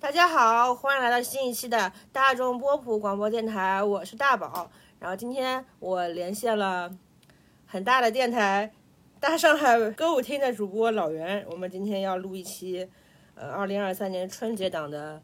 大家好，欢迎来到新一期的大众波普广播电台，我是大宝。然后今天我连线了很大的电台大上海歌舞厅的主播老袁，我们今天要录一期呃二零二三年春节档的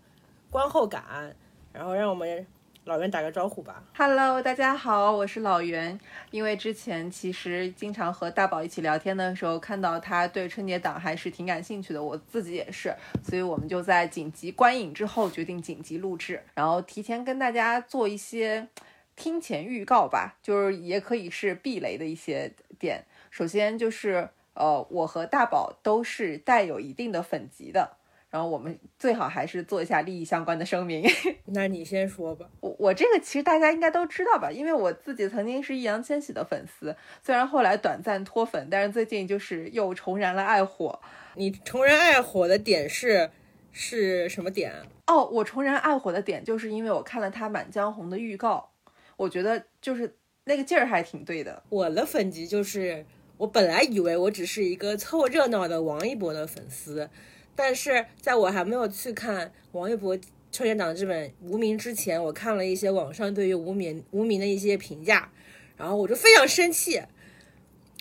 观后感，然后让我们老袁打个招呼吧。Hello，大家好，我是老袁。因为之前其实经常和大宝一起聊天的时候，看到他对春节档还是挺感兴趣的，我自己也是，所以我们就在紧急观影之后决定紧急录制，然后提前跟大家做一些听前预告吧，就是也可以是避雷的一些点。首先就是呃，我和大宝都是带有一定的粉级的。然后我们最好还是做一下利益相关的声明。那你先说吧。我我这个其实大家应该都知道吧，因为我自己曾经是易烊千玺的粉丝，虽然后来短暂脱粉，但是最近就是又重燃了爱火。你重燃爱火的点是是什么点？哦，我重燃爱火的点就是因为我看了他《满江红》的预告，我觉得就是那个劲儿还挺对的。我的粉级就是我本来以为我只是一个凑热闹的王一博的粉丝。但是在我还没有去看王一博春节档这本《无名》之前，我看了一些网上对于无名无名的一些评价，然后我就非常生气，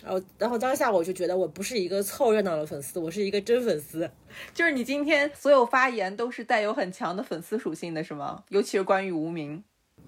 然后然后当下我就觉得我不是一个凑热闹的粉丝，我是一个真粉丝。就是你今天所有发言都是带有很强的粉丝属性的，是吗？尤其是关于无名。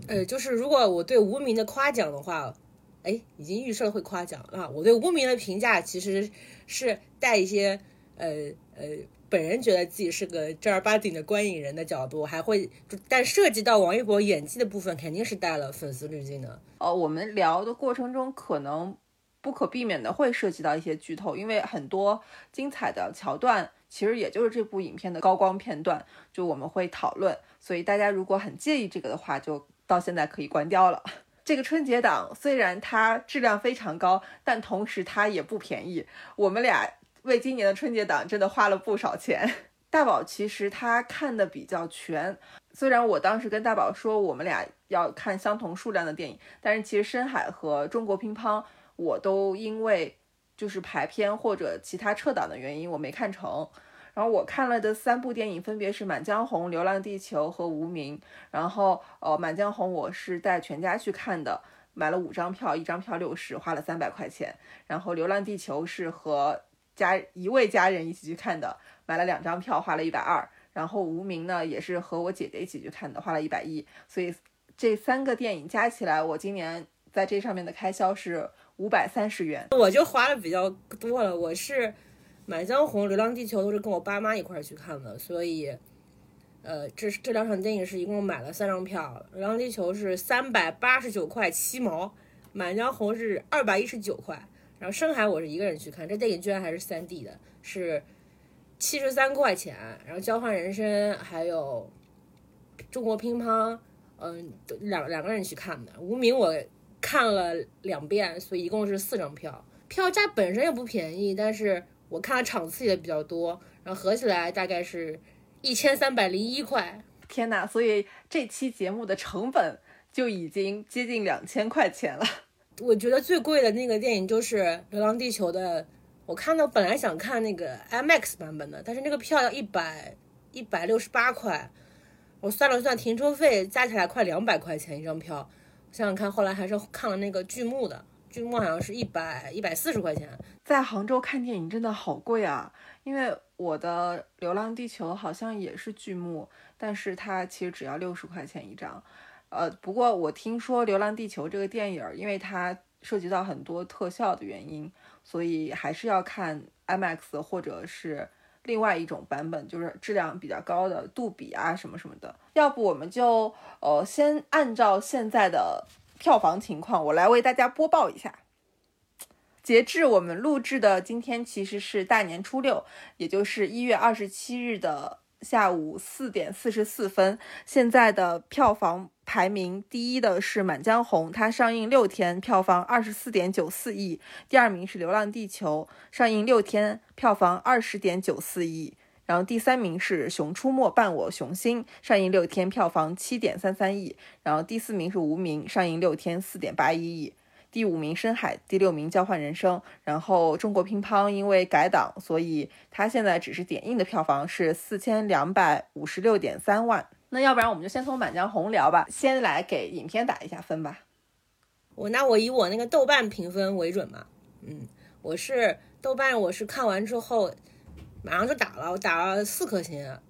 呃，就是如果我对无名的夸奖的话，哎，已经预设了会夸奖啊。我对无名的评价其实是带一些呃呃。本人觉得自己是个正儿八经的观影人的角度，还会就，但涉及到王一博演技的部分，肯定是带了粉丝滤镜的。呃，我们聊的过程中，可能不可避免的会涉及到一些剧透，因为很多精彩的桥段，其实也就是这部影片的高光片段，就我们会讨论。所以大家如果很介意这个的话，就到现在可以关掉了。这个春节档虽然它质量非常高，但同时它也不便宜。我们俩。为今年的春节档真的花了不少钱。大宝其实他看的比较全，虽然我当时跟大宝说我们俩要看相同数量的电影，但是其实深海和中国乒乓我都因为就是排片或者其他撤档的原因我没看成。然后我看了的三部电影分别是《满江红》《流浪地球》和《无名》。然后呃，《满江红》我是带全家去看的，买了五张票，一张票六十，花了三百块钱。然后《流浪地球》是和家一位家人一起去看的，买了两张票，花了一百二。然后无名呢，也是和我姐姐一起去看的，花了一百一。所以这三个电影加起来，我今年在这上面的开销是五百三十元。我就花的比较多了，我是《满江红》《流浪地球》都是跟我爸妈一块去看的，所以，呃，这这两场电影是一共买了三张票，《流浪地球》是三百八十九块七毛，《满江红》是二百一十九块。然后深海我是一个人去看，这电影居然还是三 D 的，是七十三块钱。然后交换人生还有中国乒乓，嗯，两两个人去看的。无名我看了两遍，所以一共是四张票，票价本身也不便宜，但是我看了场次也比较多，然后合起来大概是一千三百零一块。天呐，所以这期节目的成本就已经接近两千块钱了。我觉得最贵的那个电影就是《流浪地球》的，我看到本来想看那个 IMAX 版本的，但是那个票要一百一百六十八块，我算了算停车费加起来快两百块钱一张票，想想看，后来还是看了那个剧目的，剧目好像是一百一百四十块钱。在杭州看电影真的好贵啊，因为我的《流浪地球》好像也是剧目，但是它其实只要六十块钱一张。呃，不过我听说《流浪地球》这个电影，因为它涉及到很多特效的原因，所以还是要看 IMAX 或者是另外一种版本，就是质量比较高的杜比啊什么什么的。要不我们就呃先按照现在的票房情况，我来为大家播报一下。截至我们录制的今天，其实是大年初六，也就是一月二十七日的下午四点四十四分。现在的票房排名第一的是《满江红》，它上映六天，票房二十四点九四亿；第二名是《流浪地球》，上映六天，票房二十点九四亿。然后第三名是《熊出没伴我熊心》，上映六天，票房七点三三亿。然后第四名是《无名》，上映六天，四点八一亿。第五名深海，第六名交换人生。然后中国乒乓因为改档，所以它现在只是点映的票房是四千两百五十六点三万。那要不然我们就先从《满江红》聊吧，先来给影片打一下分吧。我那我以我那个豆瓣评分为准嘛，嗯，我是豆瓣，我是看完之后马上就打了，我打了四颗星，啊，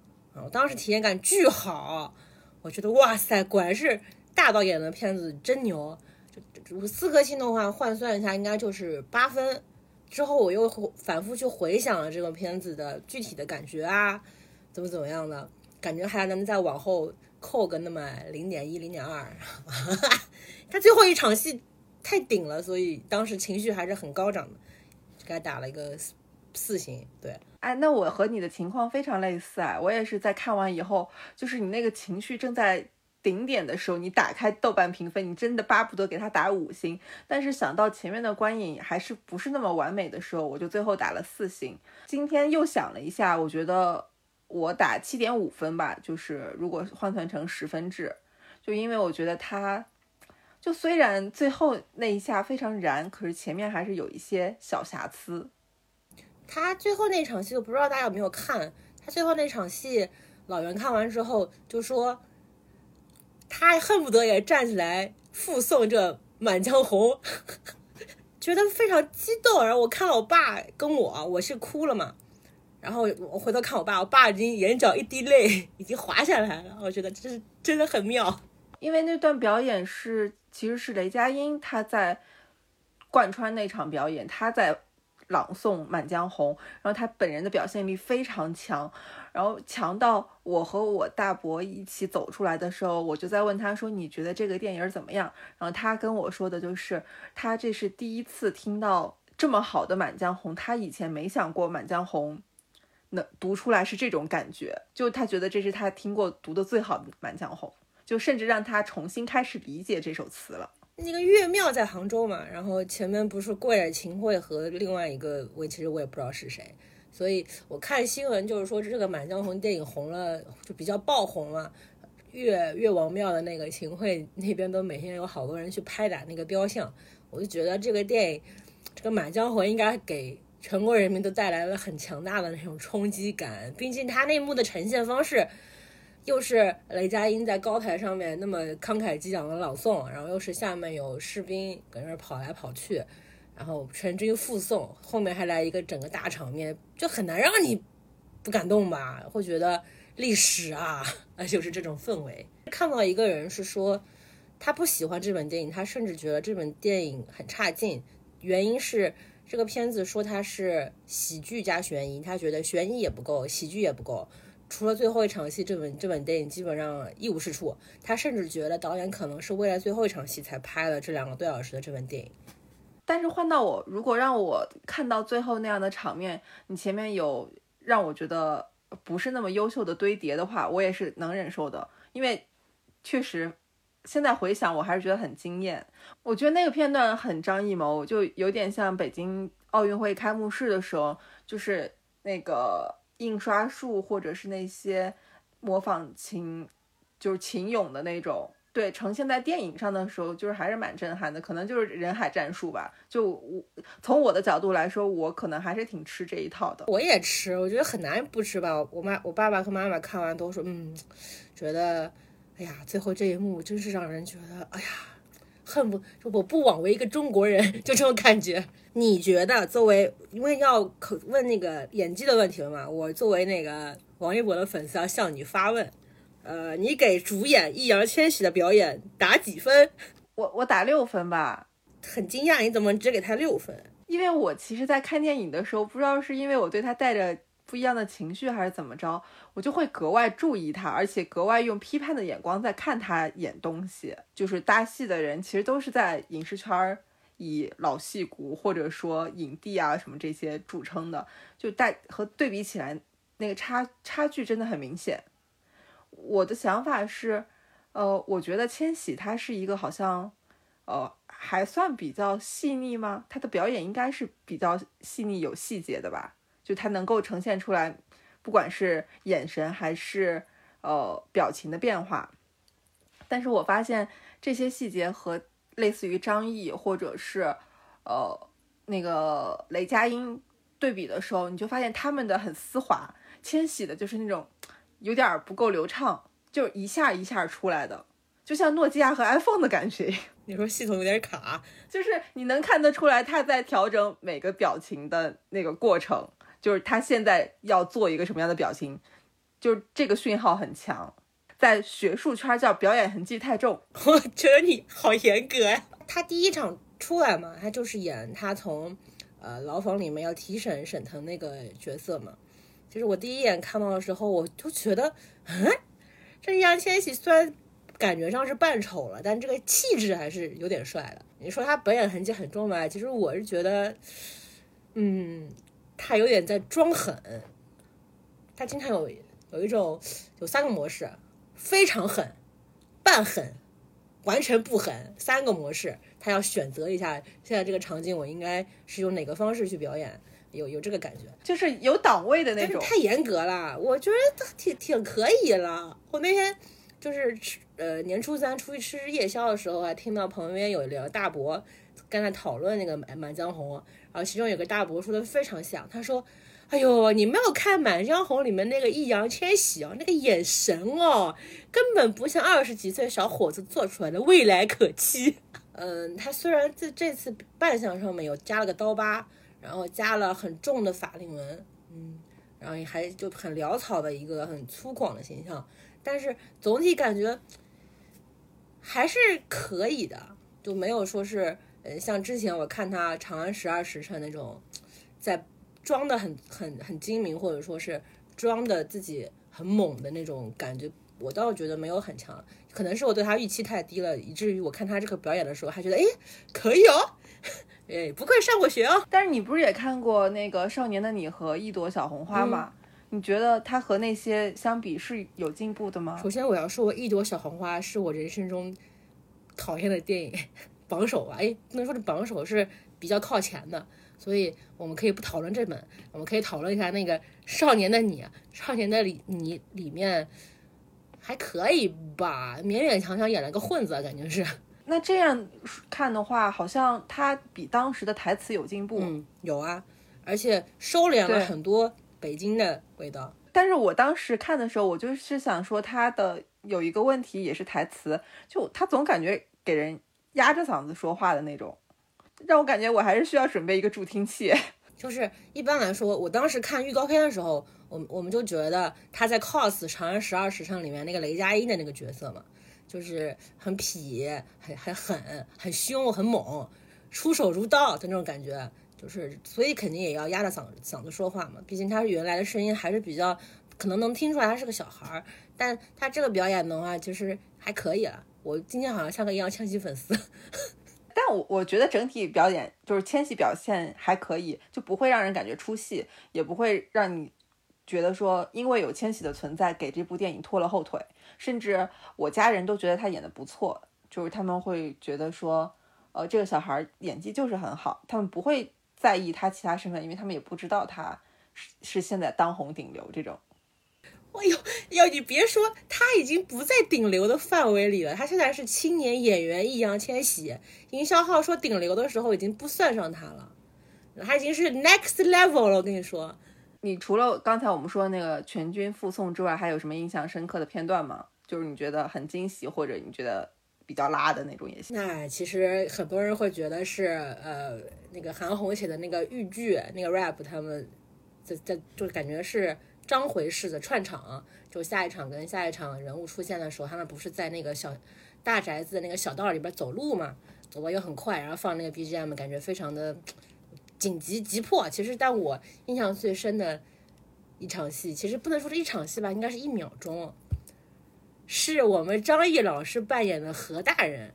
我当时体验感巨好，我觉得哇塞，果然是大导演的片子真牛，就我四颗星的话换算一下应该就是八分。之后我又反复去回想了这个片子的具体的感觉啊，怎么怎么样的，感觉还能再往后扣个那么零点一、零点二。他最后一场戏太顶了，所以当时情绪还是很高涨的，给他打了一个四星。对，哎，那我和你的情况非常类似啊，我也是在看完以后，就是你那个情绪正在顶点的时候，你打开豆瓣评分，你真的巴不得给他打五星，但是想到前面的观影还是不是那么完美的时候，我就最后打了四星。今天又想了一下，我觉得我打七点五分吧，就是如果换算成十分制，就因为我觉得他。就虽然最后那一下非常燃，可是前面还是有一些小瑕疵。他最后那场戏，我不知道大家有没有看。他最后那场戏，老袁看完之后就说，他恨不得也站起来附送这《满江红》，觉得非常激动。然后我看了我爸跟我，我是哭了嘛。然后我回头看我爸，我爸已经眼角一滴泪已经滑下来了。我觉得这是真的很妙，因为那段表演是。其实是雷佳音他在贯穿那场表演，他在朗诵《满江红》，然后他本人的表现力非常强，然后强到我和我大伯一起走出来的时候，我就在问他说：“你觉得这个电影怎么样？”然后他跟我说的就是，他这是第一次听到这么好的《满江红》，他以前没想过《满江红》能读出来是这种感觉，就他觉得这是他听过读的最好的《满江红》。就甚至让他重新开始理解这首词了。那个岳庙在杭州嘛，然后前面不是跪着秦桧和另外一个，我其实我也不知道是谁。所以我看新闻就是说这个《满江红》电影红了，就比较爆红了。岳岳王庙的那个秦桧那边都每天有好多人去拍打那个雕像，我就觉得这个电影，这个《满江红》应该给全国人民都带来了很强大的那种冲击感。毕竟他那幕的呈现方式。又是雷佳音在高台上面那么慷慨激昂的朗诵，然后又是下面有士兵搁那跑来跑去，然后全军附送，后面还来一个整个大场面，就很难让你不感动吧？会觉得历史啊，啊，就是这种氛围。看到一个人是说他不喜欢这本电影，他甚至觉得这本电影很差劲，原因是这个片子说它是喜剧加悬疑，他觉得悬疑也不够，喜剧也不够。除了最后一场戏，这本这本电影基本上一无是处。他甚至觉得导演可能是为了最后一场戏才拍了这两个多小时的这本电影。但是换到我，如果让我看到最后那样的场面，你前面有让我觉得不是那么优秀的堆叠的话，我也是能忍受的。因为确实现在回想，我还是觉得很惊艳。我觉得那个片段很张艺谋，就有点像北京奥运会开幕式的时候，就是那个。印刷术或者是那些模仿秦，就是秦俑的那种，对，呈现在电影上的时候，就是还是蛮震撼的。可能就是人海战术吧。就我从我的角度来说，我可能还是挺吃这一套的。我也吃，我觉得很难不吃吧。我妈、我爸爸和妈妈看完都说，嗯，觉得，哎呀，最后这一幕真是让人觉得，哎呀。恨不就我不枉为一个中国人，就这种感觉。你觉得作为因为要可问那个演技的问题了嘛？我作为那个王一博的粉丝要向你发问，呃，你给主演易烊千玺的表演打几分？我我打六分吧。很惊讶，你怎么只给他六分？因为我其实，在看电影的时候，不知道是因为我对他带着。不一样的情绪还是怎么着，我就会格外注意他，而且格外用批判的眼光在看他演东西。就是搭戏的人其实都是在影视圈以老戏骨或者说影帝啊什么这些著称的，就带和对比起来，那个差差距真的很明显。我的想法是，呃，我觉得千玺他是一个好像，呃，还算比较细腻吗？他的表演应该是比较细腻有细节的吧。就他能够呈现出来，不管是眼神还是呃表情的变化，但是我发现这些细节和类似于张译或者是呃那个雷佳音对比的时候，你就发现他们的很丝滑，千玺的就是那种有点不够流畅，就一下一下出来的，就像诺基亚和 iPhone 的感觉。你说系统有点卡，就是你能看得出来他在调整每个表情的那个过程，就是他现在要做一个什么样的表情，就是这个讯号很强，在学术圈叫表演痕迹太重。我觉得你好严格呀。他第一场出来嘛，他就是演他从呃牢房里面要提审沈腾那个角色嘛。其实我第一眼看到的时候，我就觉得，嗯，这易烊千玺虽然。感觉上是扮丑了，但这个气质还是有点帅的。你说他表演痕迹很重吧？其实我是觉得，嗯，他有点在装狠。他经常有有一种有三个模式，非常狠、半狠、完全不狠三个模式，他要选择一下现在这个场景我应该是用哪个方式去表演，有有这个感觉，就是有档位的那种。太严格了，我觉得挺挺可以了。我那天就是吃。呃，年初三出去吃夜宵的时候，还听到旁边有两个大伯跟他讨论那个《满江红》，然后其中有个大伯说的非常像，他说：“哎呦，你没有看《满江红》里面那个易烊千玺哦，那个眼神哦，根本不像二十几岁小伙子做出来的，未来可期。”嗯，他虽然在这次扮相上面有加了个刀疤，然后加了很重的法令纹，嗯，然后还就很潦草的一个很粗犷的形象，但是总体感觉。还是可以的，就没有说是，呃，像之前我看他《长安十二时辰》那种，在装的很很很精明，或者说是装的自己很猛的那种感觉，我倒觉得没有很强。可能是我对他预期太低了，以至于我看他这个表演的时候，还觉得，哎，可以哦，哎，不愧上过学哦。但是你不是也看过那个《少年的你》和《一朵小红花》吗？你觉得他和那些相比是有进步的吗？首先我要说，《一朵小红花》是我人生中讨厌的电影榜首吧？哎，不能说这榜首，是比较靠前的。所以我们可以不讨论这本，我们可以讨论一下那个《少年的你》。《少年的你》里面还可以吧，勉勉强强演了个混子，感觉是。那这样看的话，好像他比当时的台词有进步。嗯，有啊，而且收敛了很多。北京的味道，但是我当时看的时候，我就是想说他的有一个问题，也是台词，就他总感觉给人压着嗓子说话的那种，让我感觉我还是需要准备一个助听器。就是一般来说，我当时看预告片的时候，我我们就觉得他在 cos《长安十二时辰》里面那个雷佳音的那个角色嘛，就是很痞、很很狠、很凶、很猛，出手如刀的那种感觉。就是，所以肯定也要压着嗓嗓子说话嘛，毕竟他是原来的声音还是比较，可能能听出来他是个小孩儿，但他这个表演的话，其实还可以了。我今天好像像个易烊千玺粉丝，但我我觉得整体表演就是千玺表现还可以，就不会让人感觉出戏，也不会让你觉得说因为有千玺的存在给这部电影拖了后腿，甚至我家人都觉得他演的不错，就是他们会觉得说，呃，这个小孩演技就是很好，他们不会。在意他其他身份，因为他们也不知道他是是现在当红顶流这种。哎呦，要你别说，他已经不在顶流的范围里了。他现在是青年演员易烊千玺。营销号说顶流的时候，已经不算上他了，他已经是 next level 了。我跟你说，你除了刚才我们说的那个全军覆宋之外，还有什么印象深刻的片段吗？就是你觉得很惊喜，或者你觉得？比较拉的那种也行。那其实很多人会觉得是呃那个韩红写的那个豫剧那个 rap，他们在在就感觉是章回式的串场，就下一场跟下一场人物出现的时候，他们不是在那个小大宅子的那个小道里边走路嘛，走的又很快，然后放那个 BGM，感觉非常的紧急急迫。其实但我印象最深的一场戏，其实不能说是一场戏吧，应该是一秒钟。是我们张译老师扮演的何大人，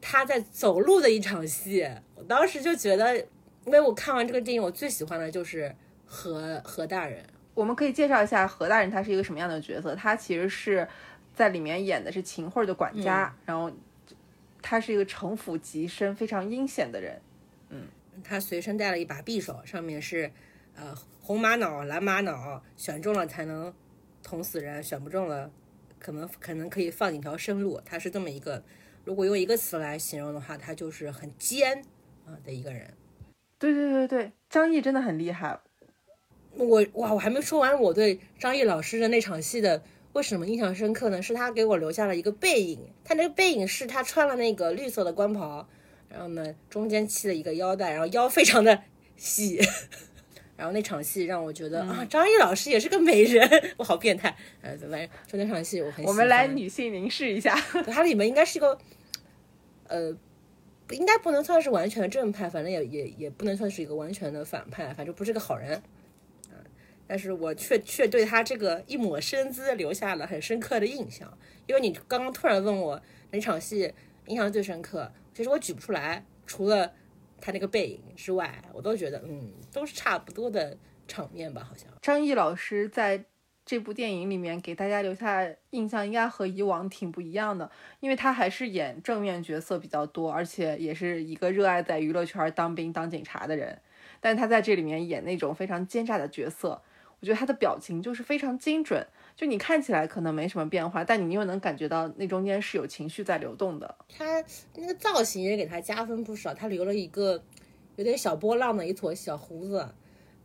他在走路的一场戏，我当时就觉得，因为我看完这个电影，我最喜欢的就是何何大人。我们可以介绍一下何大人，他是一个什么样的角色？他其实是在里面演的是秦桧的管家，然后他是一个城府极深、非常阴险的人。嗯，他随身带了一把匕首，上面是呃红玛瑙、蓝玛瑙，选中了才能捅死人，选不中了。可能可能可以放几条生路，他是这么一个如果用一个词来形容的话，他就是很奸啊的一个人。对对对对，张译真的很厉害。我哇，我还没说完我对张译老师的那场戏的为什么印象深刻呢？是他给我留下了一个背影，他那个背影是他穿了那个绿色的官袍，然后呢中间系了一个腰带，然后腰非常的细，然后那场戏让我觉得啊，张译老师也是个美人，我好变态，呃，反正就那场戏我很。我们来女性凝视一下，它里面应该是一个，呃，应该不能算是完全正派，反正也也也不能算是一个完全的反派，反正不是个好人。但是我却却对他这个一抹身姿留下了很深刻的印象，因为你刚刚突然问我哪场戏印象最深刻，其实我举不出来，除了他那个背影之外，我都觉得嗯都是差不多的场面吧，好像。张译老师在这部电影里面给大家留下印象应该和以往挺不一样的，因为他还是演正面角色比较多，而且也是一个热爱在娱乐圈当兵当警察的人，但他在这里面演那种非常奸诈的角色。我觉得他的表情就是非常精准，就你看起来可能没什么变化，但你又能感觉到那中间是有情绪在流动的。他那个造型也给他加分不少，他留了一个有点小波浪的一撮小胡子，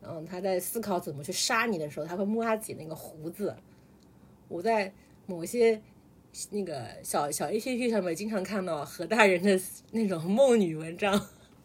然后他在思考怎么去杀你的时候，他会摸他自己那个胡子。我在某些那个小小 A P P 上面经常看到何大人的那种梦女文章，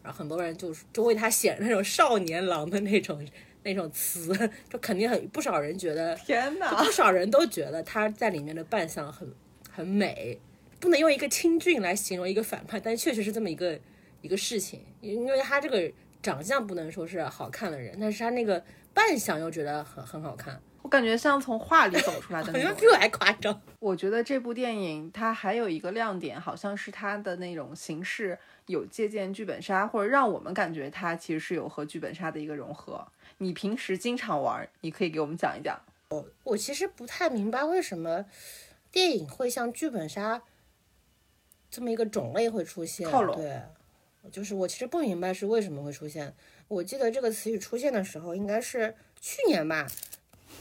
然后很多人就就为他写那种少年郎的那种。那种词，就肯定很不少人觉得，天哪，不少人都觉得他在里面的扮相很很美，不能用一个清俊来形容一个反派，但确实是这么一个一个事情，因为他这个长相不能说是好看的人，但是他那个扮相又觉得很很好看。我感觉像从画里走出来的，好像比我还夸张。我觉得这部电影它还有一个亮点，好像是它的那种形式有借鉴剧本杀，或者让我们感觉它其实是有和剧本杀的一个融合。你平时经常玩，你可以给我们讲一讲。我我其实不太明白为什么电影会像剧本杀这么一个种类会出现。对，就是我其实不明白是为什么会出现。我记得这个词语出现的时候应该是去年吧，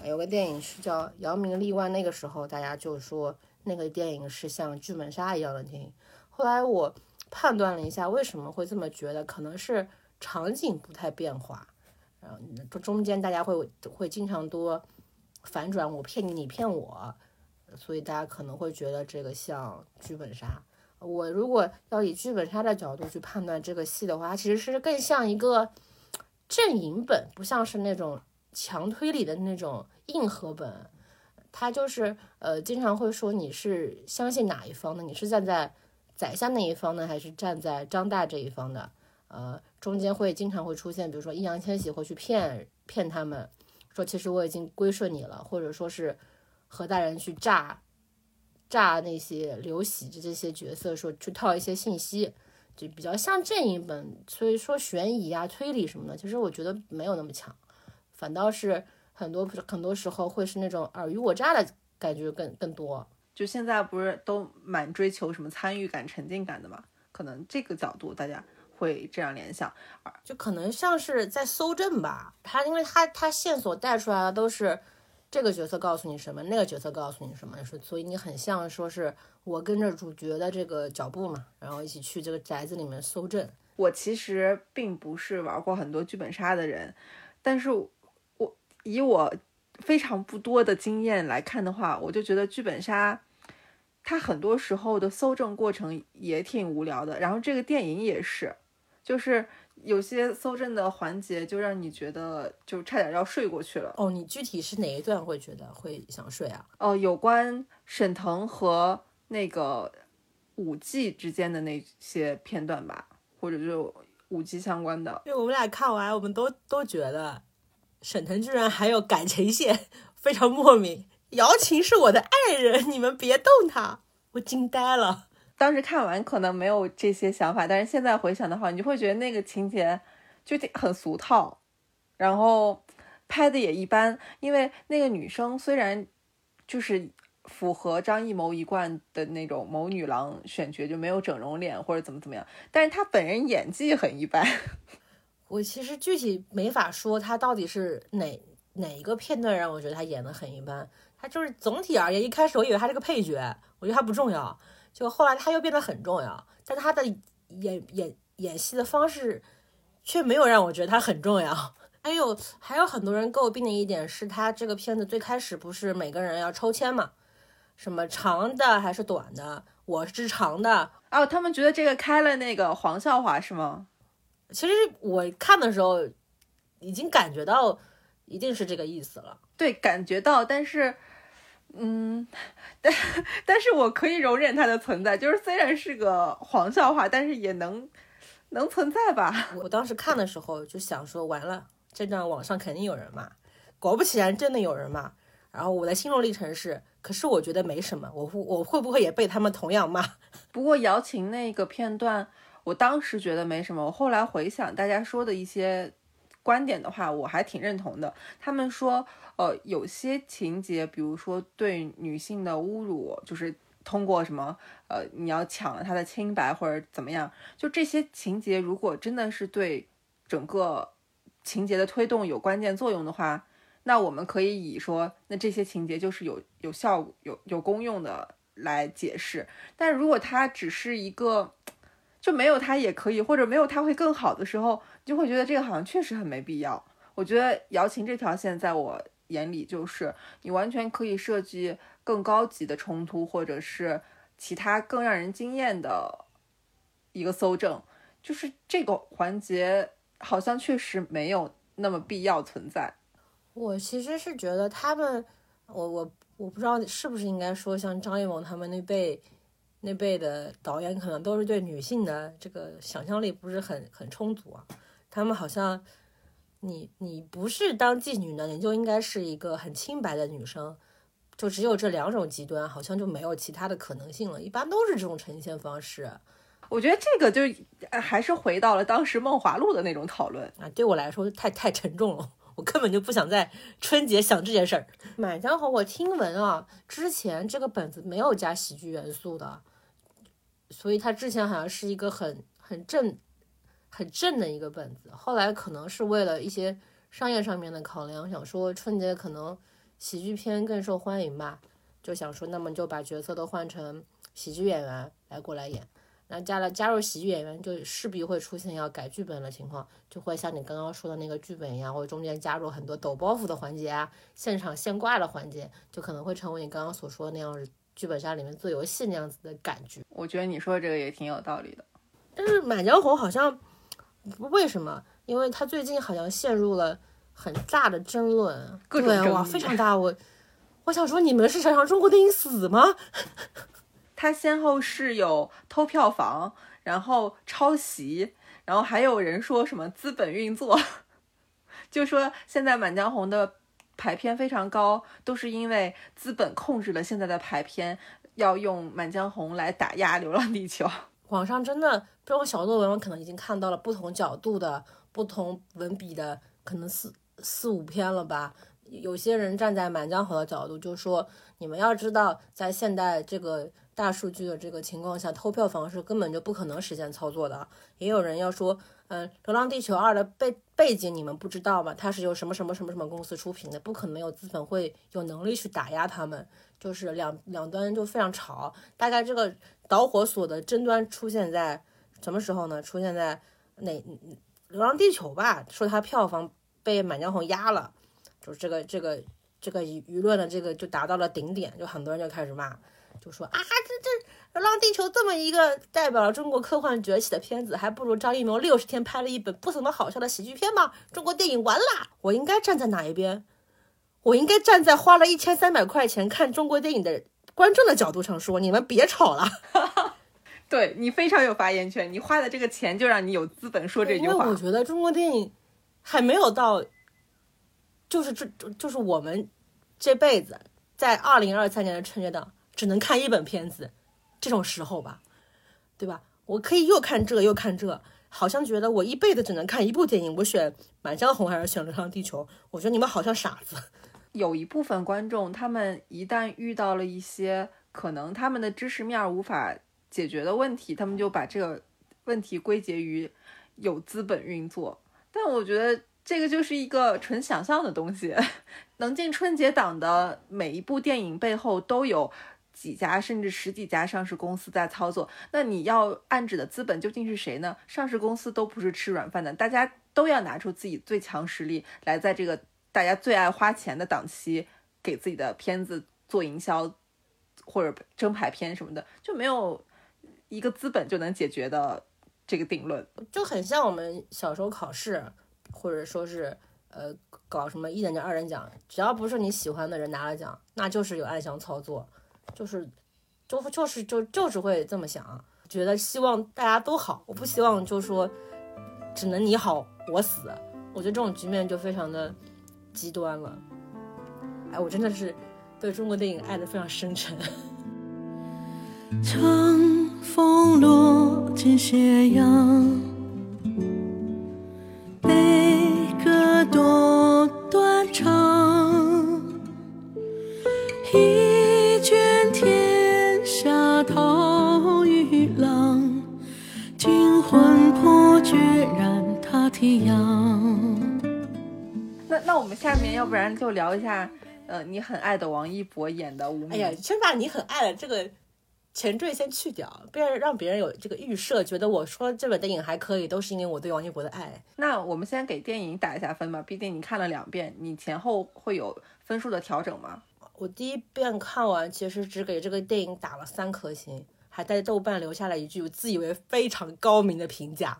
有个电影是叫《扬名立万》，那个时候大家就说那个电影是像剧本杀一样的电影。后来我判断了一下，为什么会这么觉得，可能是场景不太变化。然后中间大家会会经常多反转，我骗你，你骗我，所以大家可能会觉得这个像剧本杀。我如果要以剧本杀的角度去判断这个戏的话，它其实是更像一个阵营本，不像是那种强推理的那种硬核本。它就是呃，经常会说你是相信哪一方的？你是站在宰相那一方呢，还是站在张大这一方的？呃。中间会经常会出现，比如说易烊千玺会去骗骗他们，说其实我已经归顺你了，或者说是何大人去诈诈那些刘喜的这些角色，说去套一些信息，就比较像阵营本。所以说悬疑啊、推理什么的，其实我觉得没有那么强，反倒是很多很多时候会是那种尔虞我诈的感觉更更多。就现在不是都蛮追求什么参与感、沉浸感的嘛？可能这个角度大家。会这样联想，就可能像是在搜证吧。他因为他他线索带出来的都是这个角色告诉你什么，那个角色告诉你什么，所所以你很像说是我跟着主角的这个脚步嘛，然后一起去这个宅子里面搜证。我其实并不是玩过很多剧本杀的人，但是我以我非常不多的经验来看的话，我就觉得剧本杀。它很多时候的搜证过程也挺无聊的，然后这个电影也是。就是有些搜证的环节，就让你觉得就差点要睡过去了。哦，你具体是哪一段会觉得会想睡啊？哦，有关沈腾和那个武技之间的那些片段吧，或者就武技相关的。因为我们俩看完，我们都都觉得沈腾居然还有感情线，非常莫名。姚琴是我的爱人，你们别动他，我惊呆了。当时看完可能没有这些想法，但是现在回想的话，你就会觉得那个情节就很俗套，然后拍的也一般。因为那个女生虽然就是符合张艺谋一贯的那种谋女郎选角，就没有整容脸或者怎么怎么样，但是她本人演技很一般。我其实具体没法说她到底是哪哪一个片段让我觉得她演的很一般。她就是总体而言，一开始我以为她是个配角，我觉得她不重要。就后来他又变得很重要，但他的演演演戏的方式却没有让我觉得他很重要。还有还有很多人诟病的一点是他这个片子最开始不是每个人要抽签嘛，什么长的还是短的？我是长的哦，他们觉得这个开了那个黄笑话是吗？其实我看的时候已经感觉到一定是这个意思了。对，感觉到，但是，嗯，但但是我可以容忍它的存在，就是虽然是个黄笑话，但是也能能存在吧。我当时看的时候就想说，完了。这段网上肯定有人骂，果不其然，真的有人骂。然后我的心路历程是，可是我觉得没什么，我会我会不会也被他们同样骂？不过姚琴那个片段，我当时觉得没什么，我后来回想大家说的一些观点的话，我还挺认同的。他们说，呃，有些情节，比如说对女性的侮辱，就是通过什么，呃，你要抢了她的清白或者怎么样，就这些情节，如果真的是对整个。情节的推动有关键作用的话，那我们可以以说，那这些情节就是有有效、有有功用的来解释。但如果它只是一个，就没有他也可以，或者没有他会更好的时候，你就会觉得这个好像确实很没必要。我觉得瑶琴这条线在我眼里就是，你完全可以设计更高级的冲突，或者是其他更让人惊艳的一个搜证，就是这个环节。好像确实没有那么必要存在。我其实是觉得他们，我我我不知道是不是应该说，像张艺谋他们那辈那辈的导演，可能都是对女性的这个想象力不是很很充足啊。他们好像，你你不是当妓女的，你就应该是一个很清白的女生，就只有这两种极端，好像就没有其他的可能性了。一般都是这种呈现方式。我觉得这个就还是回到了当时《梦华录》的那种讨论啊，对我来说太太沉重了，我根本就不想在春节想这件事儿。《满江红》，我听闻啊，之前这个本子没有加喜剧元素的，所以他之前好像是一个很很正、很正的一个本子。后来可能是为了一些商业上面的考量，想说春节可能喜剧片更受欢迎吧，就想说那么就把角色都换成喜剧演员来过来演。然后加了加入喜剧演员，就势必会出现要改剧本的情况，就会像你刚刚说的那个剧本一样，或中间加入很多抖包袱的环节啊，现场现挂的环节，就可能会成为你刚刚所说的那样剧本杀里面做游戏那样子的感觉。我觉得你说这个也挺有道理的。但是《满江红》好像不为什么？因为他最近好像陷入了很大的争论，各种对哇，非常大。我我想说，你们是想让中国电影死吗？他先后是有偷票房，然后抄袭，然后还有人说什么资本运作，就说现在《满江红》的排片非常高，都是因为资本控制了现在的排片，要用《满江红》来打压《流浪地球》。网上真的这种小作文，我可能已经看到了不同角度的、不同文笔的，可能四四五篇了吧。有些人站在《满江红》的角度，就说你们要知道，在现代这个。大数据的这个情况下，偷票房是根本就不可能实现操作的。也有人要说，嗯，《流浪地球二》的被背景你们不知道吗？它是由什么什么什么什么公司出品的，不可能有资本会有能力去打压他们。就是两两端就非常吵。大概这个导火索的争端出现在什么时候呢？出现在哪《流浪地球》吧？说它票房被《满江红》压了，就是这个这个这个舆论的这个就达到了顶点，就很多人就开始骂。就说啊，这这《流浪地球》这么一个代表了中国科幻崛起的片子，还不如张艺谋六十天拍了一本不怎么好笑的喜剧片吗？中国电影完啦！我应该站在哪一边？我应该站在花了一千三百块钱看中国电影的观众的角度上说，你们别吵了。对你非常有发言权，你花的这个钱就让你有资本说这句话。因为我觉得中国电影还没有到，就是这就是我们这辈子在二零二三年的春节档。只能看一本片子，这种时候吧，对吧？我可以又看这又看这，好像觉得我一辈子只能看一部电影。我选《满江红》还是选《流浪地球》？我觉得你们好像傻子。有一部分观众，他们一旦遇到了一些可能他们的知识面无法解决的问题，他们就把这个问题归结于有资本运作。但我觉得这个就是一个纯想象的东西。能进春节档的每一部电影背后都有。几家甚至十几家上市公司在操作，那你要暗指的资本究竟是谁呢？上市公司都不是吃软饭的，大家都要拿出自己最强实力来，在这个大家最爱花钱的档期，给自己的片子做营销或者争排片什么的，就没有一个资本就能解决的这个定论，就很像我们小时候考试，或者说是呃搞什么一等奖、二等奖，只要不是你喜欢的人拿了奖，那就是有暗箱操作。就是，就就是就就是会这么想，觉得希望大家都好，我不希望就说只能你好我死，我觉得这种局面就非常的极端了。哎，我真的是对中国电影爱的非常深沉。长风落尽斜阳，那那我们下面要不然就聊一下，呃，你很爱的王一博演的《无名》。哎呀，先把你很爱的这个前缀先去掉，不然让别人有这个预设，觉得我说这本电影还可以，都是因为我对王一博的爱。那我们先给电影打一下分吧，毕竟你看了两遍，你前后会有分数的调整吗？我第一遍看完，其实只给这个电影打了三颗星，还在豆瓣留下了一句我自以为非常高明的评价。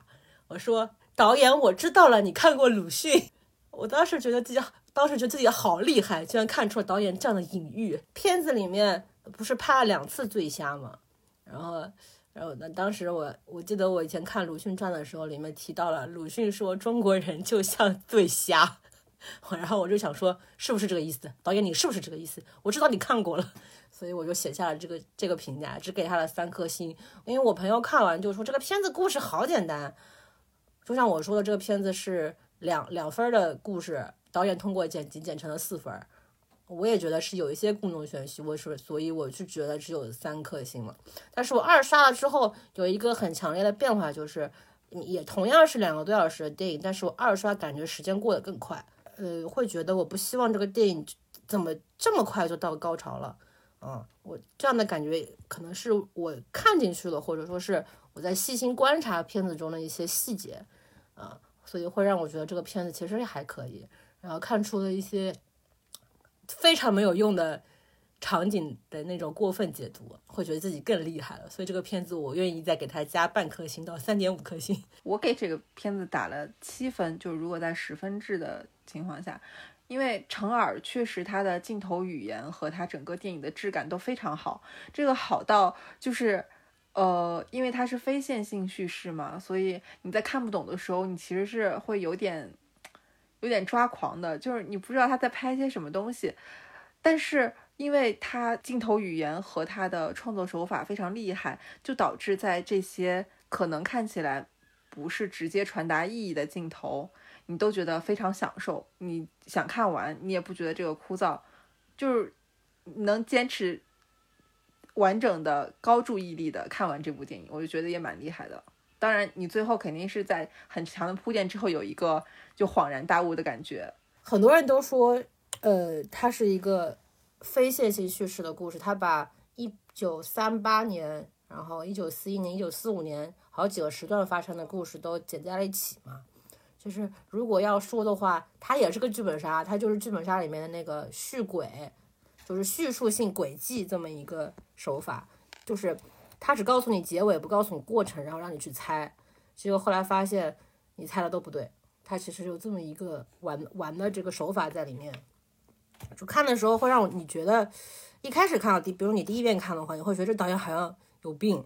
我说。导演，我知道了，你看过鲁迅。我当时觉得自己，当时觉得自己好厉害，居然看出了导演这样的隐喻。片子里面不是拍了两次醉虾吗？然后，然后那当时我我记得我以前看鲁迅传的时候，里面提到了鲁迅说中国人就像醉虾，然后我就想说是不是这个意思？导演你是不是这个意思？我知道你看过了，所以我就写下了这个这个评价，只给他了三颗星，因为我朋友看完就说这个片子故事好简单。就像我说的，这个片子是两两分的故事，导演通过剪辑剪成了四分。我也觉得是有一些故弄玄虚，我是所以我是觉得只有三颗星了。但是我二刷了之后，有一个很强烈的变化，就是也同样是两个多小时的电影，但是我二刷感觉时间过得更快。呃，会觉得我不希望这个电影怎么这么快就到高潮了。嗯，我这样的感觉可能是我看进去了，或者说是我在细心观察片子中的一些细节。啊，所以会让我觉得这个片子其实还可以，然后看出了一些非常没有用的场景的那种过分解读，会觉得自己更厉害了。所以这个片子我愿意再给他加半颗星到三点五颗星。我给这个片子打了七分，就是如果在十分制的情况下，因为程耳确实他的镜头语言和他整个电影的质感都非常好，这个好到就是。呃，因为它是非线性叙事嘛，所以你在看不懂的时候，你其实是会有点有点抓狂的，就是你不知道他在拍些什么东西。但是因为他镜头语言和他的创作手法非常厉害，就导致在这些可能看起来不是直接传达意义的镜头，你都觉得非常享受。你想看完，你也不觉得这个枯燥，就是能坚持。完整的、高注意力的看完这部电影，我就觉得也蛮厉害的。当然，你最后肯定是在很强的铺垫之后，有一个就恍然大悟的感觉。很多人都说，呃，它是一个非线性叙事的故事。他把一九三八年，然后一九四一年、一九四五年好几个时段发生的故事都剪在了一起嘛。就是如果要说的话，它也是个剧本杀，它就是剧本杀里面的那个续轨。就是叙述性轨迹这么一个手法，就是他只告诉你结尾，不告诉你过程，然后让你去猜。结果后来发现你猜的都不对，他其实有这么一个玩玩的这个手法在里面。就看的时候会让你觉得，一开始看到第，比如你第一遍看的话，你会觉得这导演好像有病，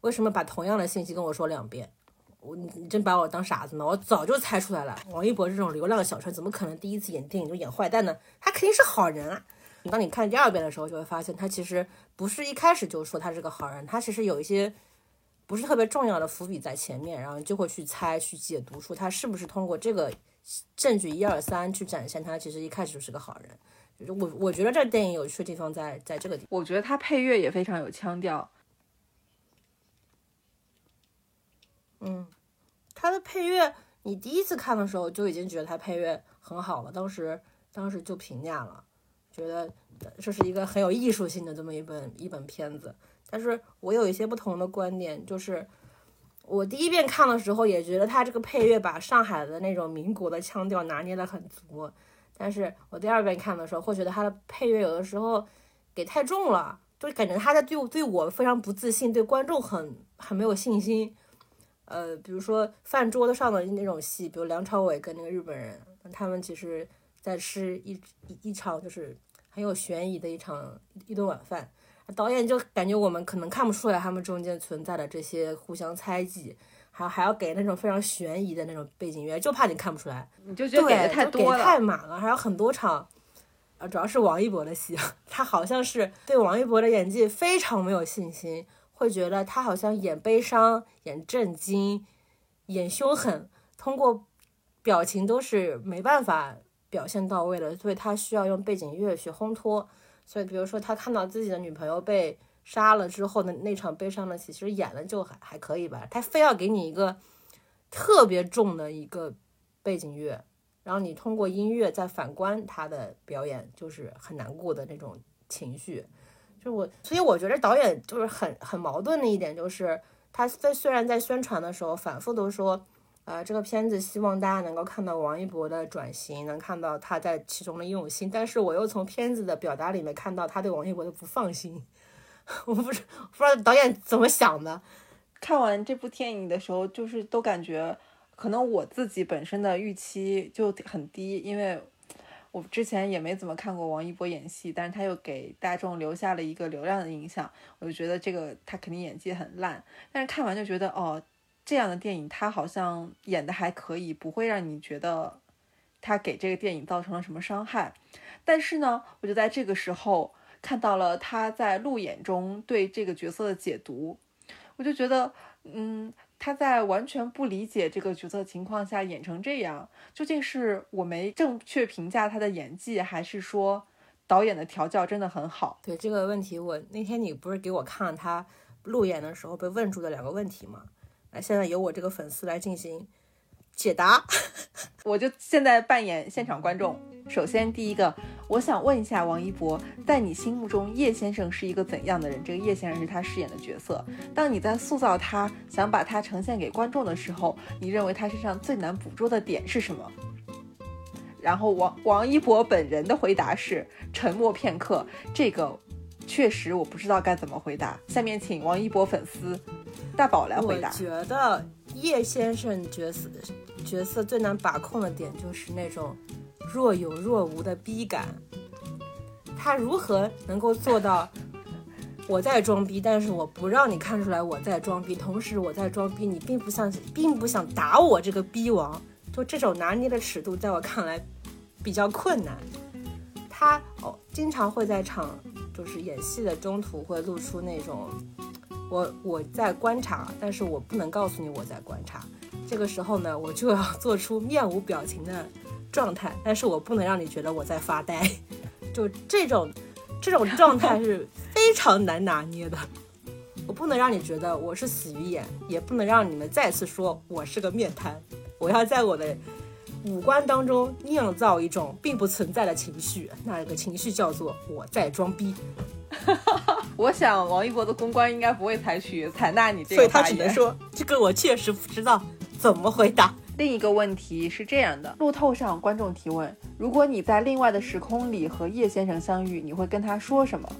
为什么把同样的信息跟我说两遍？我你你真把我当傻子吗？我早就猜出来了，王一博这种流浪小生怎么可能第一次演电影就演坏蛋呢？他肯定是好人啊！当你看第二遍的时候，就会发现他其实不是一开始就说他是个好人，他其实有一些不是特别重要的伏笔在前面，然后就会去猜、去解读出他是不是通过这个证据一二三去展现他其实一开始就是个好人。我我觉得这电影有趣的地方在在这个地方，我觉得他配乐也非常有腔调。嗯，他的配乐，你第一次看的时候就已经觉得他配乐很好了，当时当时就评价了。觉得这是一个很有艺术性的这么一本一本片子。但是我有一些不同的观点，就是我第一遍看的时候也觉得他这个配乐把上海的那种民国的腔调拿捏得很足，但是我第二遍看的时候会觉得他的配乐有的时候给太重了，就感觉他在对对我非常不自信，对观众很很没有信心。呃，比如说饭桌子上的那种戏，比如梁朝伟跟那个日本人，他们其实在吃一一一场就是很有悬疑的一场一顿晚饭，导演就感觉我们可能看不出来他们中间存在的这些互相猜忌，还还要给那种非常悬疑的那种背景音乐，就怕你看不出来，你就觉得给的太多了，太满了，还有很多场，呃，主要是王一博的戏，他好像是对王一博的演技非常没有信心。会觉得他好像演悲伤、演震惊、演凶狠，通过表情都是没办法表现到位了，所以他需要用背景乐去烘托。所以，比如说他看到自己的女朋友被杀了之后的那场悲伤的戏，其实演的就还还可以吧。他非要给你一个特别重的一个背景乐，然后你通过音乐再反观他的表演，就是很难过的那种情绪。就我，所以我觉得导演就是很很矛盾的一点，就是他虽虽然在宣传的时候反复都说，呃，这个片子希望大家能够看到王一博的转型，能看到他在其中的用心，但是我又从片子的表达里面看到他对王一博的不放心。我不是不知道导演怎么想的。看完这部电影的时候，就是都感觉可能我自己本身的预期就很低，因为。我之前也没怎么看过王一博演戏，但是他又给大众留下了一个流量的印象，我就觉得这个他肯定演技很烂。但是看完就觉得，哦，这样的电影他好像演的还可以，不会让你觉得他给这个电影造成了什么伤害。但是呢，我就在这个时候看到了他在路演中对这个角色的解读，我就觉得，嗯。他在完全不理解这个角色情况下演成这样，究竟是我没正确评价他的演技，还是说导演的调教真的很好？对这个问题，我那天你不是给我看了他路演的时候被问住的两个问题吗？那现在由我这个粉丝来进行解答，我就现在扮演现场观众。首先，第一个，我想问一下王一博，在你心目中叶先生是一个怎样的人？这个叶先生是他饰演的角色。当你在塑造他，想把他呈现给观众的时候，你认为他身上最难捕捉的点是什么？然后王王一博本人的回答是沉默片刻。这个确实我不知道该怎么回答。下面请王一博粉丝大宝来回答。我觉得叶先生角色角色最难把控的点就是那种。若有若无的逼感，他如何能够做到我在装逼，但是我不让你看出来我在装逼，同时我在装逼，你并不想并不想打我这个逼王，就这种拿捏的尺度，在我看来比较困难。他哦，经常会在场就是演戏的中途会露出那种我我在观察，但是我不能告诉你我在观察。这个时候呢，我就要做出面无表情的。状态，但是我不能让你觉得我在发呆，就这种，这种状态是非常难拿捏的。我不能让你觉得我是死鱼眼，也不能让你们再次说我是个面瘫。我要在我的五官当中酿造一种并不存在的情绪，那个情绪叫做我在装逼。我想王一博的公关应该不会采取采纳你这个所以他只能说这个我确实不知道怎么回答。另一个问题是这样的：路透上观众提问，如果你在另外的时空里和叶先生相遇，你会跟他说什么？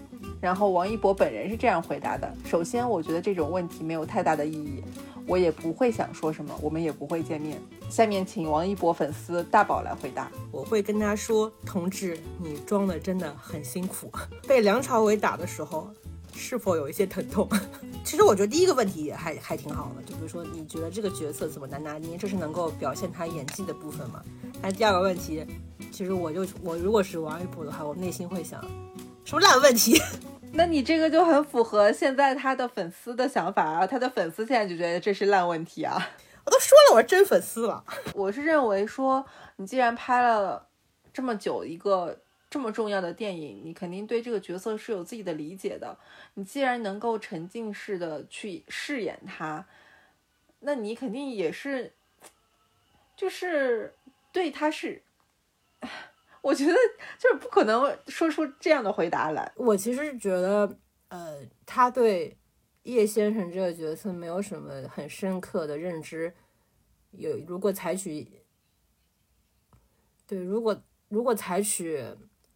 然后王一博本人是这样回答的：首先，我觉得这种问题没有太大的意义，我也不会想说什么，我们也不会见面。下面请王一博粉丝大宝来回答：我会跟他说，同志，你装的真的很辛苦。被梁朝伟打的时候。是否有一些疼痛？其实我觉得第一个问题也还还挺好的，就比如说你觉得这个角色怎么难拿捏，这是能够表现他演技的部分嘛？那第二个问题，其实我就我如果是王一博的话，我内心会想，什么烂问题？那你这个就很符合现在他的粉丝的想法啊，他的粉丝现在就觉得这是烂问题啊。我都说了我是真粉丝了，我是认为说你既然拍了这么久一个。这么重要的电影，你肯定对这个角色是有自己的理解的。你既然能够沉浸式的去饰演他，那你肯定也是，就是对他是，我觉得就是不可能说出这样的回答来。我其实觉得，呃，他对叶先生这个角色没有什么很深刻的认知。有如果采取，对，如果如果采取，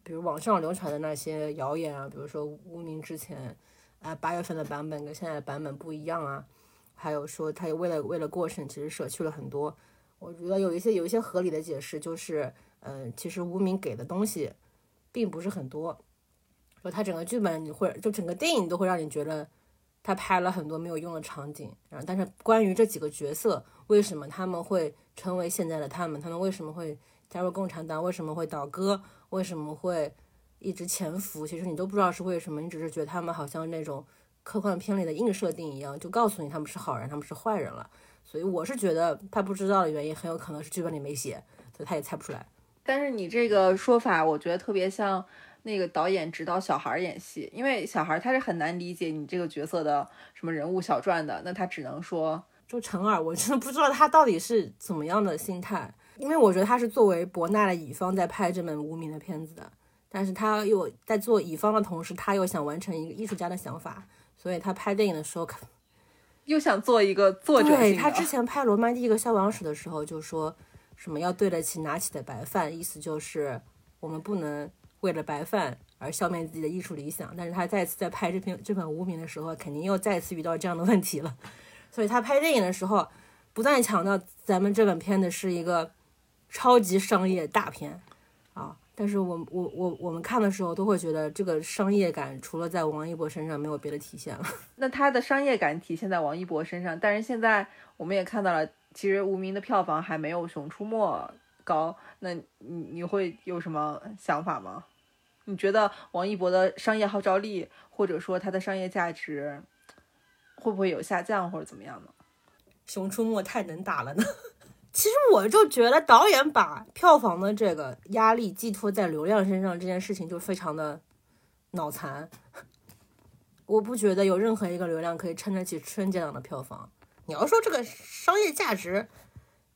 比如网上流传的那些谣言啊，比如说无名之前啊八月份的版本跟现在的版本不一样啊，还有说他为了为了过审，其实舍去了很多。我觉得有一些有一些合理的解释，就是，嗯，其实无名给的东西并不是很多，说他整个剧本你会就整个电影都会让你觉得他拍了很多没有用的场景，然后但是关于这几个角色，为什么他们会成为现在的他们，他们为什么会加入共产党，为什么会倒戈，为什么会一直潜伏，其实你都不知道是为什么，你只是觉得他们好像那种科幻片里的硬设定一样，就告诉你他们是好人，他们是坏人了。所以我是觉得他不知道的原因很有可能是剧本里没写，所以他也猜不出来。但是你这个说法，我觉得特别像那个导演指导小孩演戏，因为小孩他是很难理解你这个角色的什么人物小传的，那他只能说就陈耳，我真的不知道他到底是怎么样的心态，因为我觉得他是作为伯纳的乙方在拍这本无名的片子的，但是他又在做乙方的同时，他又想完成一个艺术家的想法，所以他拍电影的时候。又想做一个作者对他之前拍《罗曼蒂克消亡史》的时候，就说什么要对得起拿起的白饭，意思就是我们不能为了白饭而消灭自己的艺术理想。但是他再次在拍这篇这本《无名》的时候，肯定又再次遇到这样的问题了。所以他拍电影的时候，不断强调咱们这本片子是一个超级商业大片啊。但是我我我我们看的时候都会觉得这个商业感除了在王一博身上没有别的体现了。那他的商业感体现在王一博身上，但是现在我们也看到了，其实无名的票房还没有《熊出没》高。那你你会有什么想法吗？你觉得王一博的商业号召力或者说他的商业价值会不会有下降或者怎么样呢？《熊出没》太能打了呢。其实我就觉得导演把票房的这个压力寄托在流量身上这件事情就非常的脑残。我不觉得有任何一个流量可以撑得起春节档的票房。你要说这个商业价值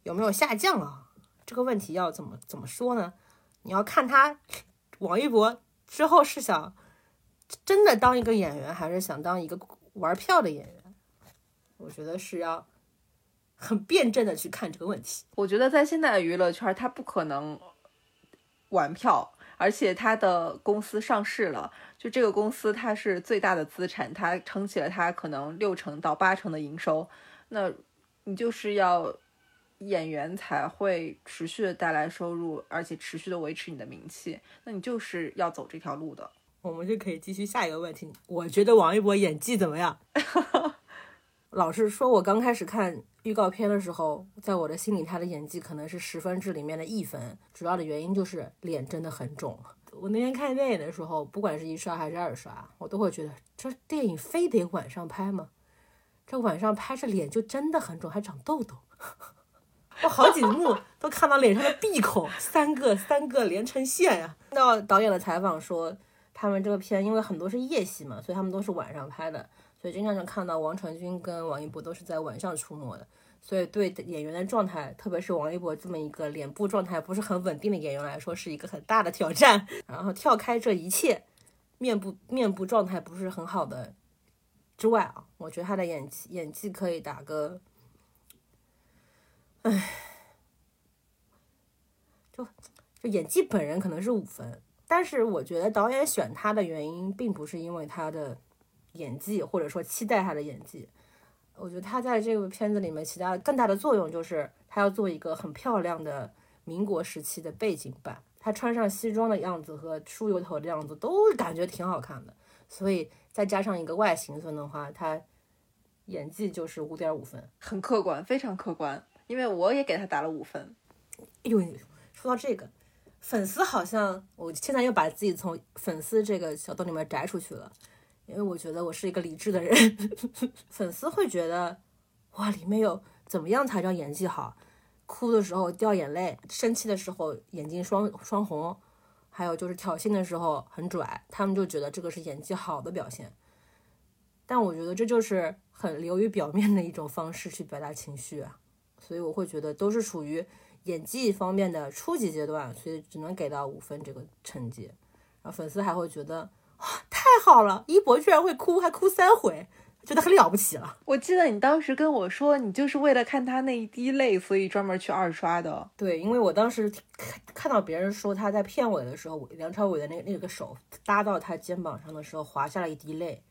有没有下降啊？这个问题要怎么怎么说呢？你要看他王一博之后是想真的当一个演员，还是想当一个玩票的演员？我觉得是要。很辩证的去看这个问题。我觉得在现在的娱乐圈，他不可能玩票，而且他的公司上市了，就这个公司它是最大的资产，它撑起了它可能六成到八成的营收。那你就是要演员才会持续的带来收入，而且持续的维持你的名气。那你就是要走这条路的。我们就可以继续下一个问题。我觉得王一博演技怎么样？老实说，我刚开始看。预告片的时候，在我的心里，他的演技可能是十分制里面的一分。主要的原因就是脸真的很肿。我那天看电影的时候，不管是一刷还是二刷，我都会觉得这电影非得晚上拍吗？这晚上拍这脸就真的很肿，还长痘痘。我好几幕 都看到脸上的闭口三个三个连成线呀。听到导演的采访说，他们这个片因为很多是夜戏嘛，所以他们都是晚上拍的。所以经常能看到王传君跟王一博都是在晚上出没的，所以对演员的状态，特别是王一博这么一个脸部状态不是很稳定的演员来说，是一个很大的挑战。然后跳开这一切，面部面部状态不是很好的之外啊，我觉得他的演技演技可以打个，唉，就就演技本人可能是五分，但是我觉得导演选他的原因并不是因为他的。演技，或者说期待他的演技，我觉得他在这个片子里面起到更大的作用，就是他要做一个很漂亮的民国时期的背景板，他穿上西装的样子和梳油头的样子都感觉挺好看的，所以再加上一个外形分的话，他演技就是五点五分，很客观，非常客观，因为我也给他打了五分。哎呦，说到这个，粉丝好像我现在又把自己从粉丝这个小洞里面摘出去了。因为我觉得我是一个理智的人，粉丝会觉得，哇，里面有怎么样才叫演技好？哭的时候掉眼泪，生气的时候眼睛双双红，还有就是挑衅的时候很拽，他们就觉得这个是演技好的表现。但我觉得这就是很流于表面的一种方式去表达情绪啊，所以我会觉得都是属于演技方面的初级阶段，所以只能给到五分这个成绩。然后粉丝还会觉得哇太好了，一博居然会哭，还哭三回，觉得很了不起了。我记得你当时跟我说，你就是为了看他那一滴泪，所以专门去二刷的。对，因为我当时看看到别人说他在片尾的时候，梁朝伟的那那个手搭到他肩膀上的时候滑下了一滴泪，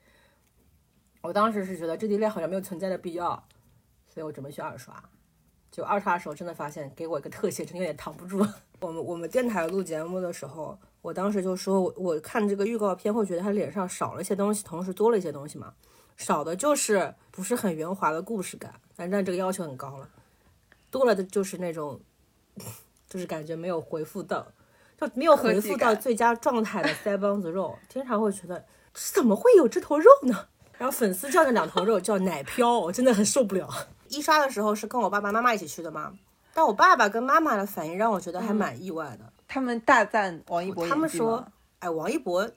我当时是觉得这滴泪好像没有存在的必要，所以我准备去二刷。就二刷的时候，真的发现给我一个特写，真的有点扛不住。我们我们电台录节目的时候，我当时就说，我我看这个预告片会觉得他脸上少了一些东西，同时多了一些东西嘛。少的就是不是很圆滑的故事感，但但这个要求很高了。多了的就是那种，就是感觉没有回复到，就没有回复到最佳状态的腮帮子肉，经常会觉得怎么会有这头肉呢？然后粉丝叫那两头肉叫奶飘，我真的很受不了。一刷的时候是跟我爸爸妈妈一起去的吗？但我爸爸跟妈妈的反应让我觉得还蛮意外的。他们大赞王一博，他们说，哎，王一博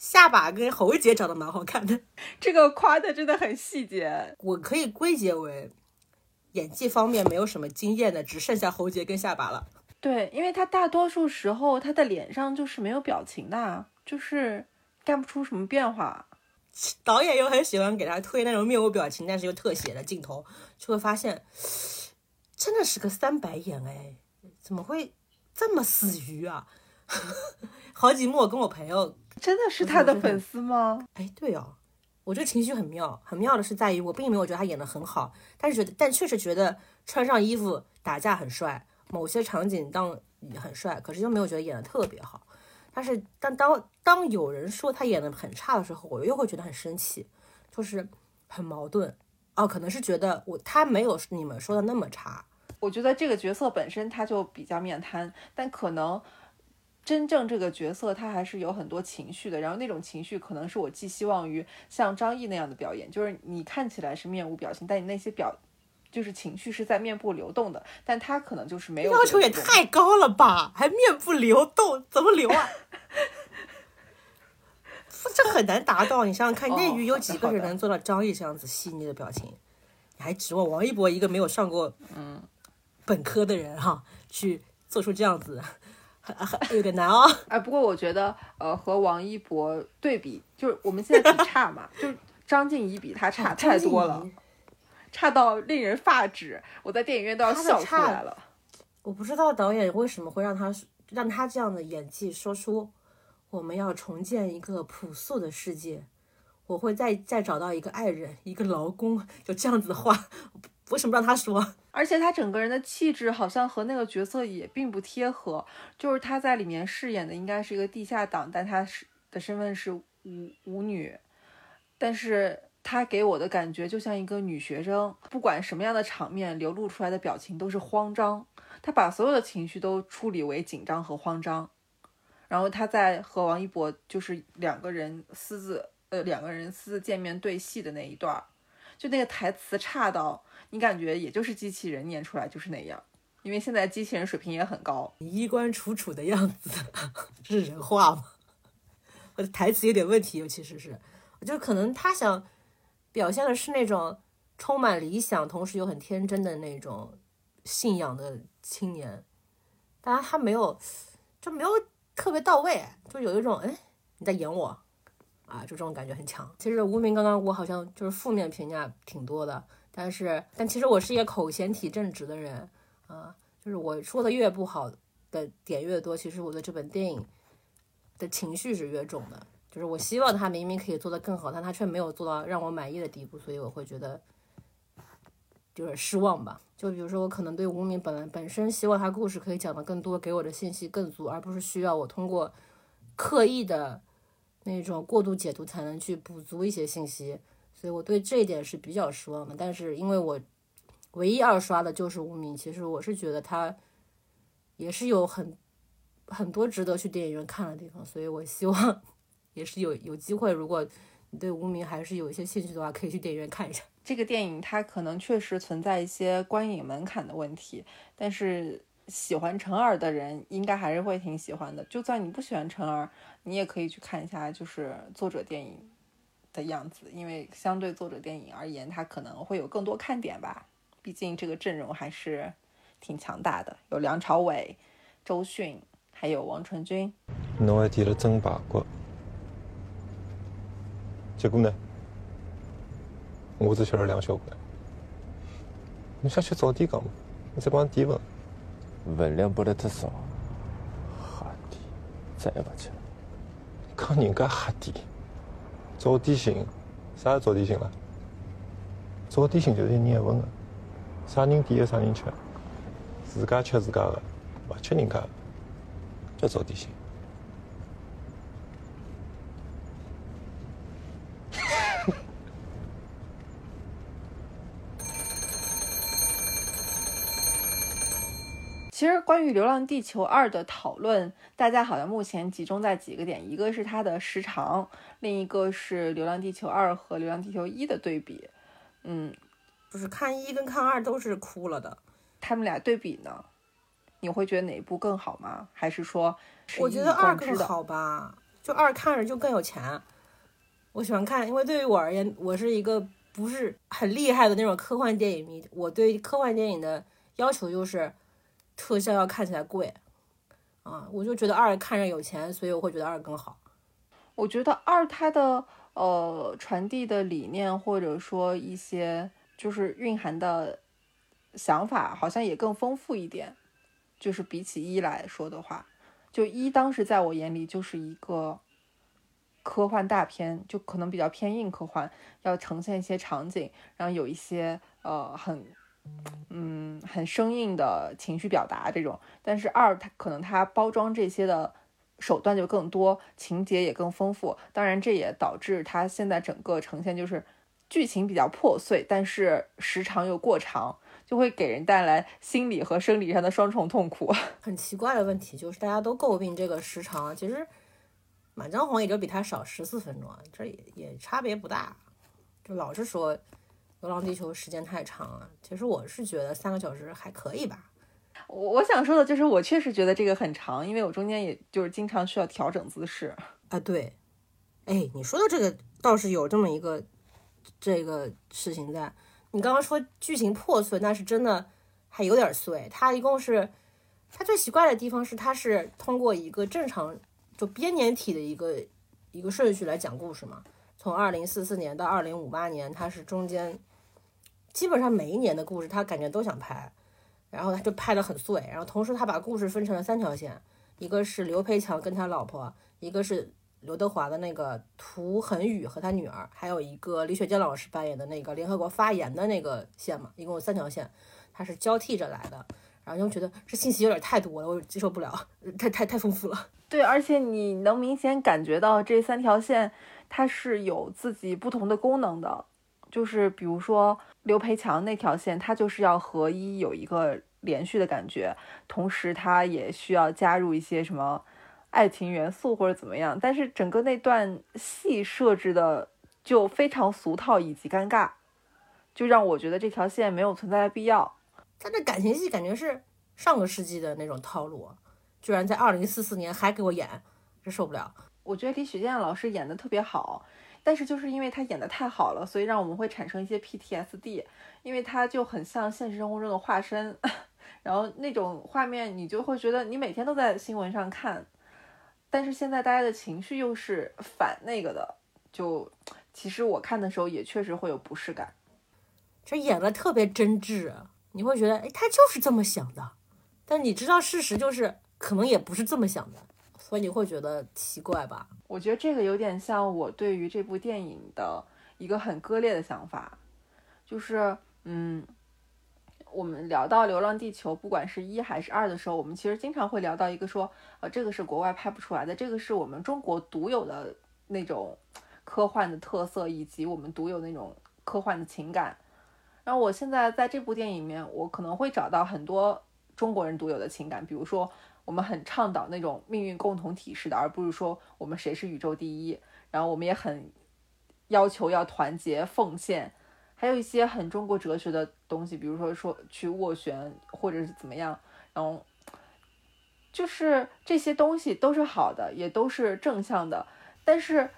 下巴跟喉结长得蛮好看的。这个夸的真的很细节。我可以归结为演技方面没有什么经验的，只剩下喉结跟下巴了。对，因为他大多数时候他的脸上就是没有表情的，就是干不出什么变化。导演又很喜欢给他推那种面无表情，但是又特写的镜头，就会发现真的是个三白眼哎，怎么会这么死鱼啊？好几幕我跟我朋友真的是他的粉丝吗？哎，对哦，我这个情绪很妙，很妙的是在于我并没有觉得他演的很好，但是觉得但确实觉得穿上衣服打架很帅，某些场景当很帅，可是又没有觉得演的特别好。但是，但当当有人说他演的很差的时候，我又会觉得很生气，就是很矛盾哦。可能是觉得我他没有你们说的那么差。我觉得这个角色本身他就比较面瘫，但可能真正这个角色他还是有很多情绪的。然后那种情绪可能是我寄希望于像张译那样的表演，就是你看起来是面无表情，但你那些表。就是情绪是在面部流动的，但他可能就是没有要求也太高了吧？还面部流动，怎么流啊？这很难达到。你想想看，内娱有几个人能做到张译这样子细腻的表情？你还指望王一博一个没有上过嗯本科的人哈，去做出这样子，很很有点难哦。哎，不过我觉得呃和王一博对比，就是我们现在比差嘛，就是张婧仪比他差太多了。差到令人发指，我在电影院都要笑出来了。我不知道导演为什么会让他让他这样的演技说出我们要重建一个朴素的世界，我会再再找到一个爱人，一个劳工，有这样子的话，为什么让他说？而且他整个人的气质好像和那个角色也并不贴合，就是他在里面饰演的应该是一个地下党，但他是的身份是舞舞女，但是。她给我的感觉就像一个女学生，不管什么样的场面，流露出来的表情都是慌张。她把所有的情绪都处理为紧张和慌张。然后她在和王一博就是两个人私自，呃，两个人私自见面对戏的那一段，就那个台词差到你感觉也就是机器人念出来就是那样，因为现在机器人水平也很高。衣冠楚楚的样子，这是人话吗？我的台词有点问题，尤其是是，就可能他想。表现的是那种充满理想，同时又很天真的那种信仰的青年，当然他没有，就没有特别到位，就有一种哎你在演我啊，就这种感觉很强。其实无名刚刚我好像就是负面评价挺多的，但是但其实我是一个口嫌体正直的人啊，就是我说的越不好的点越多，其实我的这本电影的情绪是越重的。就是我希望他明明可以做得更好，但他却没有做到让我满意的地步，所以我会觉得有点失望吧。就比如说，我可能对无名本来本身希望他故事可以讲的更多，给我的信息更足，而不是需要我通过刻意的那种过度解读才能去补足一些信息，所以我对这一点是比较失望的。但是因为我唯一二刷的就是无名，其实我是觉得他也是有很很多值得去电影院看的地方，所以我希望。也是有有机会，如果你对无名还是有一些兴趣的话，可以去电影院看一下这个电影。它可能确实存在一些观影门槛的问题，但是喜欢陈耳的人应该还是会挺喜欢的。就算你不喜欢陈耳，你也可以去看一下，就是作者电影的样子，因为相对作者电影而言，它可能会有更多看点吧。毕竟这个阵容还是挺强大的，有梁朝伟、周迅，还有王传君。侬还点了蒸排骨，结果呢？我只吃了两小块。你想吃早点讲嘛？你再帮点份。分量拨得太少，瞎点，再也不吃了。讲人家瞎点，早点行，啥是早点行了？早点行就是一人一份的，啥人点的啥人吃，自家吃自家的，不吃人家，叫早点行。其实关于《流浪地球二》的讨论，大家好像目前集中在几个点，一个是它的时长，另一个是《流浪地球二》和《流浪地球一》的对比。嗯，就是看一跟看二都是哭了的。他们俩对比呢，你会觉得哪一部更好吗？还是说我觉得二更好吧？就二看着就更有钱。我喜欢看，因为对于我而言，我是一个不是很厉害的那种科幻电影迷。我对科幻电影的要求就是特效要看起来贵啊，我就觉得二看着有钱，所以我会觉得二更好。我觉得二它的呃传递的理念或者说一些就是蕴含的想法，好像也更丰富一点。就是比起一来说的话，就一当时在我眼里就是一个。科幻大片就可能比较偏硬科幻，要呈现一些场景，然后有一些呃很嗯很生硬的情绪表达这种。但是二它可能它包装这些的手段就更多，情节也更丰富。当然这也导致它现在整个呈现就是剧情比较破碎，但是时长又过长，就会给人带来心理和生理上的双重痛苦。很奇怪的问题就是大家都诟病这个时长，其实。满江红也就比它少十四分钟，这也也差别不大。就老是说《流浪地球》时间太长了，其实我是觉得三个小时还可以吧。我我想说的就是，我确实觉得这个很长，因为我中间也就是经常需要调整姿势啊。对，哎，你说的这个倒是有这么一个这个事情在。你刚刚说剧情破碎，那是真的还有点碎。它一共是它最奇怪的地方是，它是通过一个正常。就编年体的一个一个顺序来讲故事嘛，从二零四四年到二零五八年，它是中间基本上每一年的故事，他感觉都想拍，然后他就拍的很碎，然后同时他把故事分成了三条线，一个是刘培强跟他老婆，一个是刘德华的那个涂恒宇和他女儿，还有一个李雪健老师扮演的那个联合国发言的那个线嘛，一共有三条线，他是交替着来的，然后就觉得这信息有点太多了，我接受不了，太太太丰富了。对，而且你能明显感觉到这三条线它是有自己不同的功能的，就是比如说刘培强那条线，他就是要和一有一个连续的感觉，同时他也需要加入一些什么爱情元素或者怎么样，但是整个那段戏设置的就非常俗套以及尴尬，就让我觉得这条线没有存在的必要。他这感情戏感觉是上个世纪的那种套路。居然在二零四四年还给我演，这受不了！我觉得李雪健老师演的特别好，但是就是因为他演的太好了，所以让我们会产生一些 PTSD，因为他就很像现实生活中的化身，然后那种画面你就会觉得你每天都在新闻上看，但是现在大家的情绪又是反那个的，就其实我看的时候也确实会有不适感。这演的特别真挚，你会觉得哎，他就是这么想的，但你知道事实就是。可能也不是这么想的，所以你会觉得奇怪吧？我觉得这个有点像我对于这部电影的一个很割裂的想法，就是，嗯，我们聊到《流浪地球》，不管是一还是二的时候，我们其实经常会聊到一个说，呃，这个是国外拍不出来的，这个是我们中国独有的那种科幻的特色，以及我们独有那种科幻的情感。然后我现在在这部电影里面，我可能会找到很多中国人独有的情感，比如说。我们很倡导那种命运共同体式的，而不是说我们谁是宇宙第一。然后我们也很要求要团结奉献，还有一些很中国哲学的东西，比如说说去斡旋或者是怎么样。然后就是这些东西都是好的，也都是正向的。但是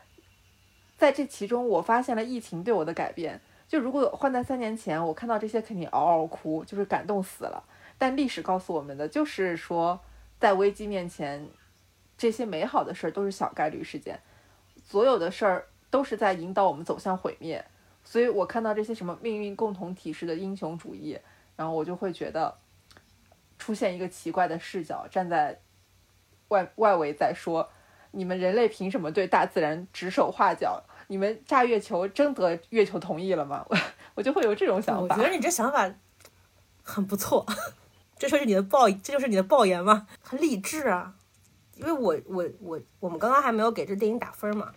在这其中，我发现了疫情对我的改变。就如果换在三年前，我看到这些肯定嗷嗷哭，就是感动死了。但历史告诉我们的就是说，在危机面前，这些美好的事儿都是小概率事件，所有的事儿都是在引导我们走向毁灭。所以我看到这些什么命运共同体式的英雄主义，然后我就会觉得出现一个奇怪的视角，站在外外围在说，你们人类凭什么对大自然指手画脚？你们炸月球征得月球同意了吗？我 我就会有这种想法。我觉得你这想法很不错，这就是你的爆，这就是你的爆言吗？很励志啊！因为我我我我们刚刚还没有给这电影打分嘛。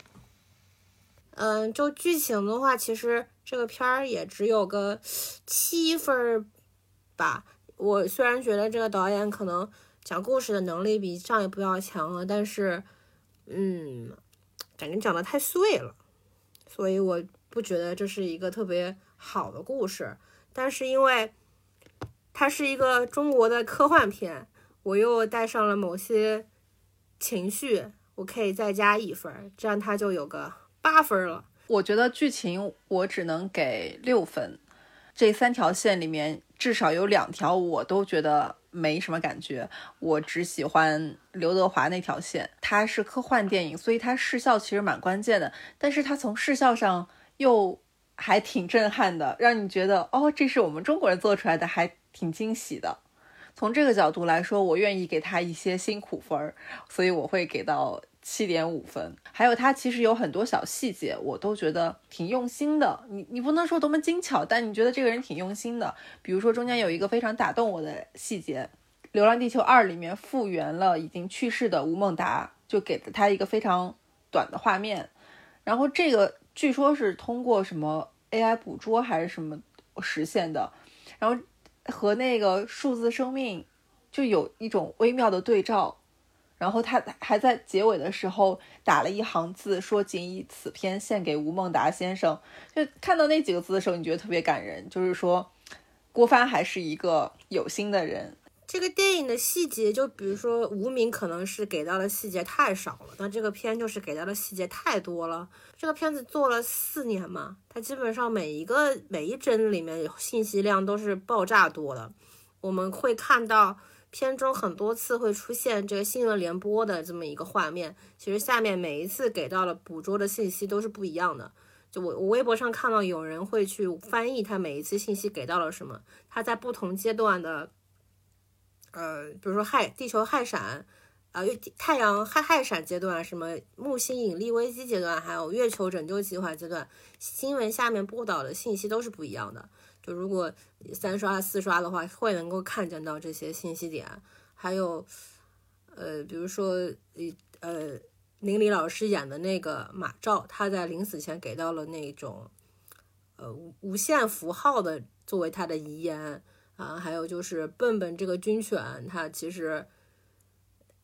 嗯，就剧情的话，其实这个片儿也只有个七分儿吧。我虽然觉得这个导演可能讲故事的能力比上一部要强了，但是，嗯，感觉讲的太碎了。所以我不觉得这是一个特别好的故事，但是因为它是一个中国的科幻片，我又带上了某些情绪，我可以再加一分，这样它就有个八分了。我觉得剧情我只能给六分，这三条线里面至少有两条我都觉得。没什么感觉，我只喜欢刘德华那条线。它是科幻电影，所以它视效其实蛮关键的。但是它从视效上又还挺震撼的，让你觉得哦，这是我们中国人做出来的，还挺惊喜的。从这个角度来说，我愿意给他一些辛苦分儿，所以我会给到七点五分。还有他其实有很多小细节，我都觉得挺用心的。你你不能说多么精巧，但你觉得这个人挺用心的。比如说中间有一个非常打动我的细节，《流浪地球二》里面复原了已经去世的吴孟达，就给了他一个非常短的画面。然后这个据说是通过什么 AI 捕捉还是什么实现的，然后。和那个数字生命就有一种微妙的对照，然后他还在结尾的时候打了一行字，说仅以此篇献给吴孟达先生。就看到那几个字的时候，你觉得特别感人，就是说郭帆还是一个有心的人。这个电影的细节，就比如说无名可能是给到的细节太少了，但这个片就是给到的细节太多了。这个片子做了四年嘛，它基本上每一个每一帧里面信息量都是爆炸多的。我们会看到片中很多次会出现这个新闻联播的这么一个画面，其实下面每一次给到了捕捉的信息都是不一样的。就我我微博上看到有人会去翻译他每一次信息给到了什么，他在不同阶段的。呃，比如说氦地球氦闪，啊月，太阳氦氦闪阶段，什么木星引力危机阶段，还有月球拯救计划阶段，新闻下面播导的信息都是不一样的。就如果三刷四刷的话，会能够看见到这些信息点。还有，呃，比如说，呃，林里老师演的那个马照，他在临死前给到了那种，呃无，无限符号的作为他的遗言。啊，还有就是笨笨这个军犬，它其实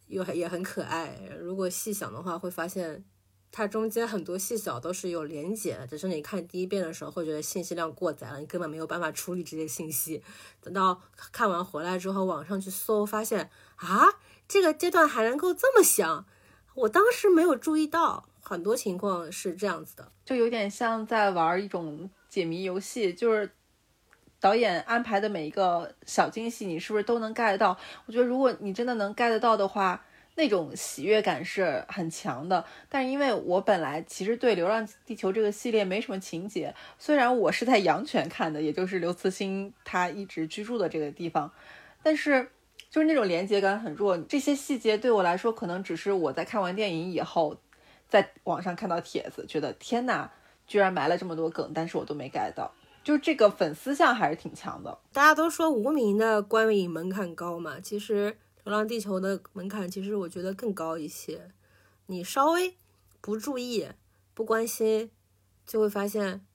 又也很可爱。如果细想的话，会发现它中间很多细小都是有连结的，只是你看第一遍的时候会觉得信息量过载了，你根本没有办法处理这些信息。等到看完回来之后，网上去搜，发现啊，这个阶段还能够这么想，我当时没有注意到，很多情况是这样子的，就有点像在玩一种解谜游戏，就是。导演安排的每一个小惊喜，你是不是都能 get 到？我觉得如果你真的能 get 到的话，那种喜悦感是很强的。但是因为我本来其实对《流浪地球》这个系列没什么情节，虽然我是在阳泉看的，也就是刘慈欣他一直居住的这个地方，但是就是那种连接感很弱。这些细节对我来说，可能只是我在看完电影以后，在网上看到帖子，觉得天呐，居然埋了这么多梗，但是我都没 get 到。就这个粉丝向还是挺强的。大家都说无名的观影门槛高嘛，其实《流浪地球》的门槛其实我觉得更高一些。你稍微不注意、不关心，就会发现，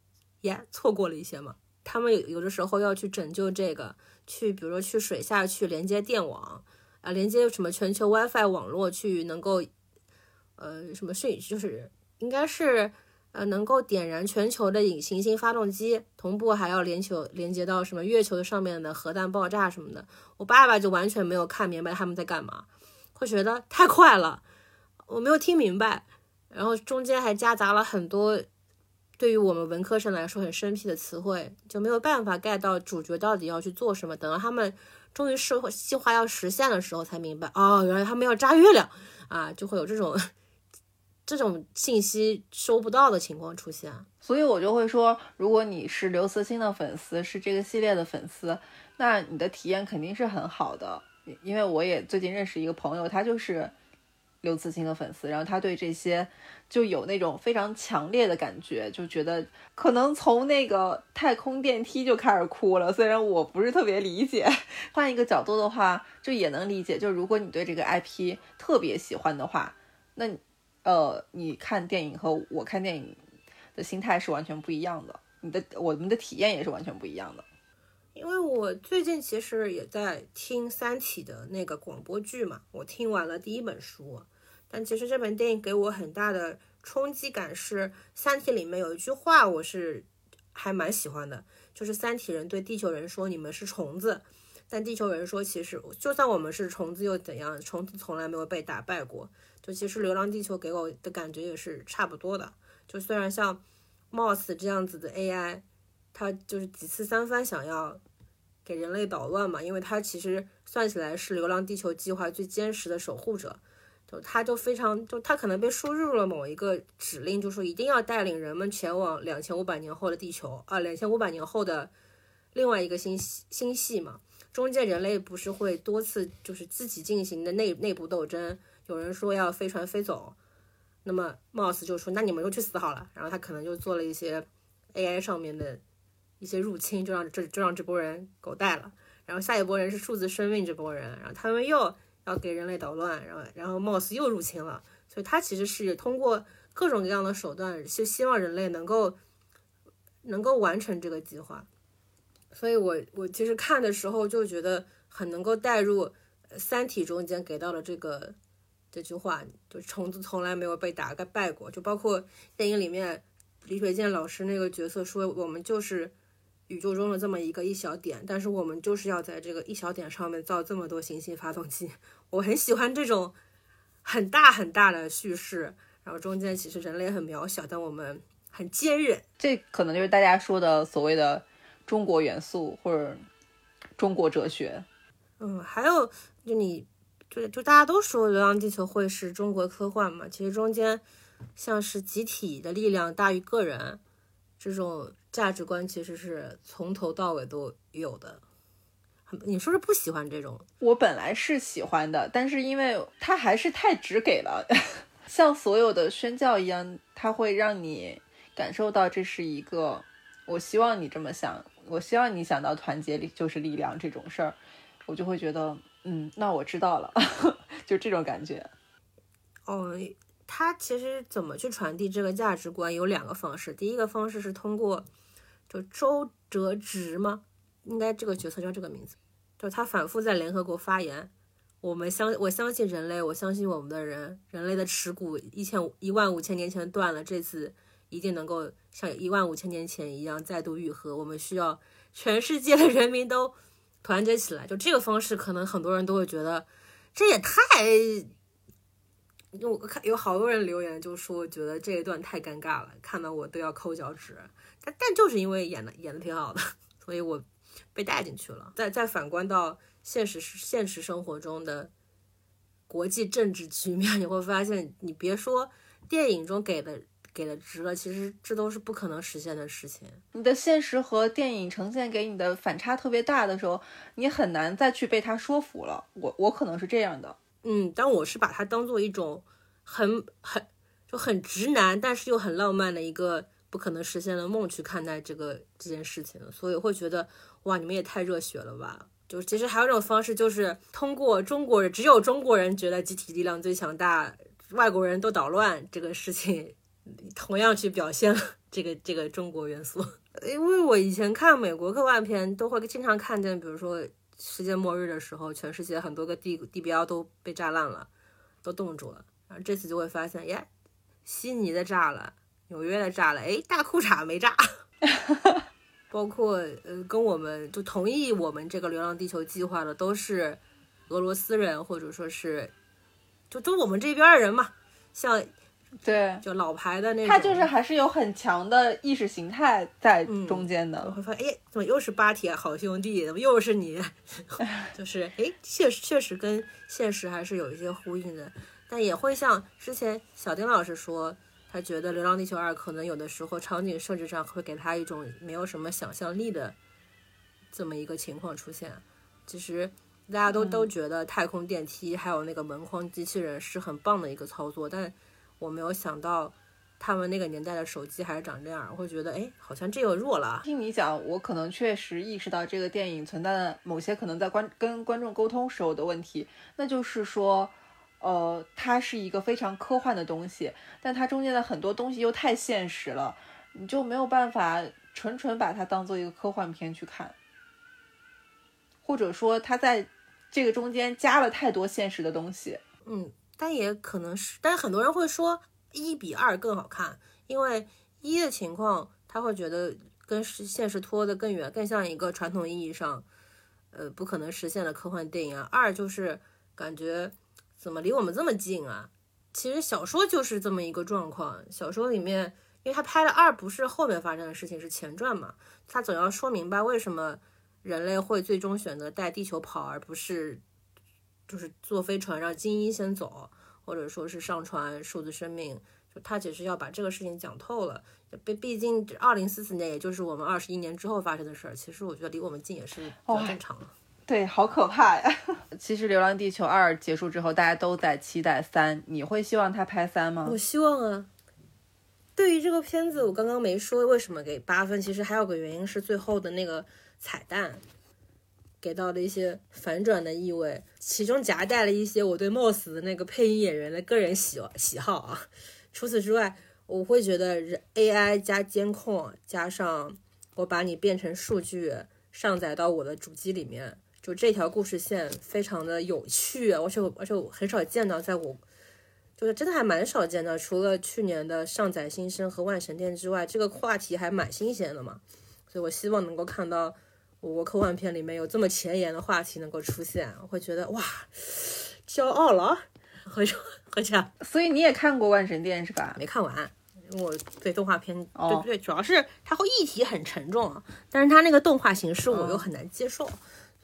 耶，错过了一些嘛。他们有有的时候要去拯救这个，去比如说去水下去连接电网啊，连接什么全球 WiFi 网络去能够，呃，什么讯就是应该是。呃，能够点燃全球的隐行星发动机，同步还要连球连接到什么月球上面的核弹爆炸什么的。我爸爸就完全没有看明白他们在干嘛，会觉得太快了，我没有听明白。然后中间还夹杂了很多对于我们文科生来说很生僻的词汇，就没有办法 get 到主角到底要去做什么。等到他们终于是计划要实现的时候，才明白哦，原来他们要炸月亮啊，就会有这种这种信息收不到的情况出现。所以我就会说，如果你是刘慈欣的粉丝，是这个系列的粉丝，那你的体验肯定是很好的。因为我也最近认识一个朋友，他就是刘慈欣的粉丝，然后他对这些就有那种非常强烈的感觉，就觉得可能从那个太空电梯就开始哭了。虽然我不是特别理解，换一个角度的话，就也能理解。就如果你对这个 IP 特别喜欢的话，那呃，你看电影和我看电影。的心态是完全不一样的，你的我们的体验也是完全不一样的。因为我最近其实也在听《三体》的那个广播剧嘛，我听完了第一本书，但其实这本电影给我很大的冲击感是，《三体》里面有一句话我是还蛮喜欢的，就是三体人对地球人说：“你们是虫子。”但地球人说：“其实就算我们是虫子又怎样？虫子从来没有被打败过。”就其实《流浪地球》给我的感觉也是差不多的。就虽然像 Moss 这样子的 AI，它就是几次三番想要给人类捣乱嘛，因为它其实算起来是流浪地球计划最坚实的守护者，就它就非常就它可能被输入了某一个指令，就说一定要带领人们前往两千五百年后的地球啊，两千五百年后的另外一个星系星系嘛，中间人类不是会多次就是自己进行的内内部斗争，有人说要飞船飞走。那么，Moss 就说：“那你们就去死好了。”然后他可能就做了一些 AI 上面的一些入侵，就让这就让这波人狗带了。然后下一波人是数字生命这波人，然后他们又要给人类捣乱，然后然后 Moss 又入侵了。所以他其实是通过各种各样的手段，就希望人类能够能够完成这个计划。所以我我其实看的时候就觉得很能够带入《三体》中间给到了这个。这句话就虫子从来没有被打败过，就包括电影里面李雪健老师那个角色说，我们就是宇宙中的这么一个一小点，但是我们就是要在这个一小点上面造这么多行星发动机。我很喜欢这种很大很大的叙事，然后中间其实人类很渺小，但我们很坚韧。这可能就是大家说的所谓的中国元素或者中国哲学。嗯，还有就你。就就大家都说《流浪地球》会是中国科幻嘛？其实中间像是集体的力量大于个人这种价值观，其实是从头到尾都有的。你说是不喜欢这种？我本来是喜欢的，但是因为它还是太直给了，像所有的宣教一样，它会让你感受到这是一个我希望你这么想，我希望你想到团结力就是力量这种事儿，我就会觉得。嗯，那我知道了，就这种感觉。哦，他其实怎么去传递这个价值观有两个方式。第一个方式是通过，就周哲直吗？应该这个角色叫这个名字。就他反复在联合国发言，我们相我相信人类，我相信我们的人，人类的耻骨一千一万五千年前断了，这次一定能够像一万五千年前一样再度愈合。我们需要全世界的人民都。团结起来，就这个方式，可能很多人都会觉得这也太……我看有好多人留言就说，觉得这一段太尴尬了，看到我都要抠脚趾。但但就是因为演的演的挺好的，所以我被带进去了。再再反观到现实现实生活中的国际政治局面，你会发现，你别说电影中给的。给了值了，其实这都是不可能实现的事情。你的现实和电影呈现给你的反差特别大的时候，你很难再去被他说服了。我我可能是这样的，嗯，但我是把它当做一种很很就很直男，但是又很浪漫的一个不可能实现的梦去看待这个这件事情，所以会觉得哇，你们也太热血了吧！就其实还有一种方式，就是通过中国人只有中国人觉得集体力量最强大，外国人都捣乱这个事情。同样去表现 这个这个中国元素，因为我以前看美国科幻片，都会经常看见，比如说世界末日的时候，全世界很多个地地标都被炸烂了，都冻住了。然后这次就会发现，耶，悉尼的炸了，纽约的炸了，哎，大裤衩没炸。包括呃，跟我们就同意我们这个流浪地球计划的，都是俄罗斯人，或者说是就都我们这边的人嘛，像。对，就老牌的那种。它就是还是有很强的意识形态在嗯中间我的。会发现，哎，怎么又是巴铁好兄弟？怎么又是你？就是哎，确实确实跟现实还是有一些呼应的，但也会像之前小丁老师说，他觉得《流浪地球二》可能有的时候场景设置上会给他一种没有什么想象力的这么一个情况出现。其实大家都、都觉得太空电梯还有那个门框机器人是很棒的一个操作，但我没有想到。他们那个年代的手机还是长这样，我会觉得，哎，好像这个弱了啊。听你讲，我可能确实意识到这个电影存在的某些可能在观跟观众沟通时候的问题，那就是说，呃，它是一个非常科幻的东西，但它中间的很多东西又太现实了，你就没有办法纯纯把它当做一个科幻片去看，或者说它在这个中间加了太多现实的东西。嗯，但也可能是，但是很多人会说一比二更好看，因为一的情况他会觉得跟实现实拖得更远，更像一个传统意义上，呃，不可能实现的科幻电影啊。二就是感觉怎么离我们这么近啊？其实小说就是这么一个状况，小说里面，因为他拍的二不是后面发生的事情，是前传嘛，他总要说明白为什么人类会最终选择带地球跑，而不是就是坐飞船让精英先走，或者说是上传数字生命，就他只是要把这个事情讲透了。毕毕竟二零四四年也就是我们二十一年之后发生的事儿，其实我觉得离我们近也是比较正常的。对，好可怕呀！其实《流浪地球二》结束之后，大家都在期待三，你会希望他拍三吗我？希望啊。对于这个片子，我刚刚没说为什么给八分，其实还有个原因是最后的那个彩蛋给到了一些反转的意味，其中夹带了一些我对 Moss 的那个配音演员的个人喜喜好啊。除此之外，我会觉得 AI 加监控加上我把你变成数据上载到我的主机里面，就这条故事线非常的有趣，而且而且我很少见到，在我就是真的还蛮少见的，除了去年的上载新生和万神殿之外，这个话题还蛮新鲜的嘛，所以我希望能够看到我国科幻片里面有这么前沿的话题能够出现，我会觉得哇，骄傲了啊，会会这样。所以你也看过《万神殿》是吧？没看完，我对动画片，对对对，主要是它会议题很沉重啊，但是它那个动画形式我又很难接受，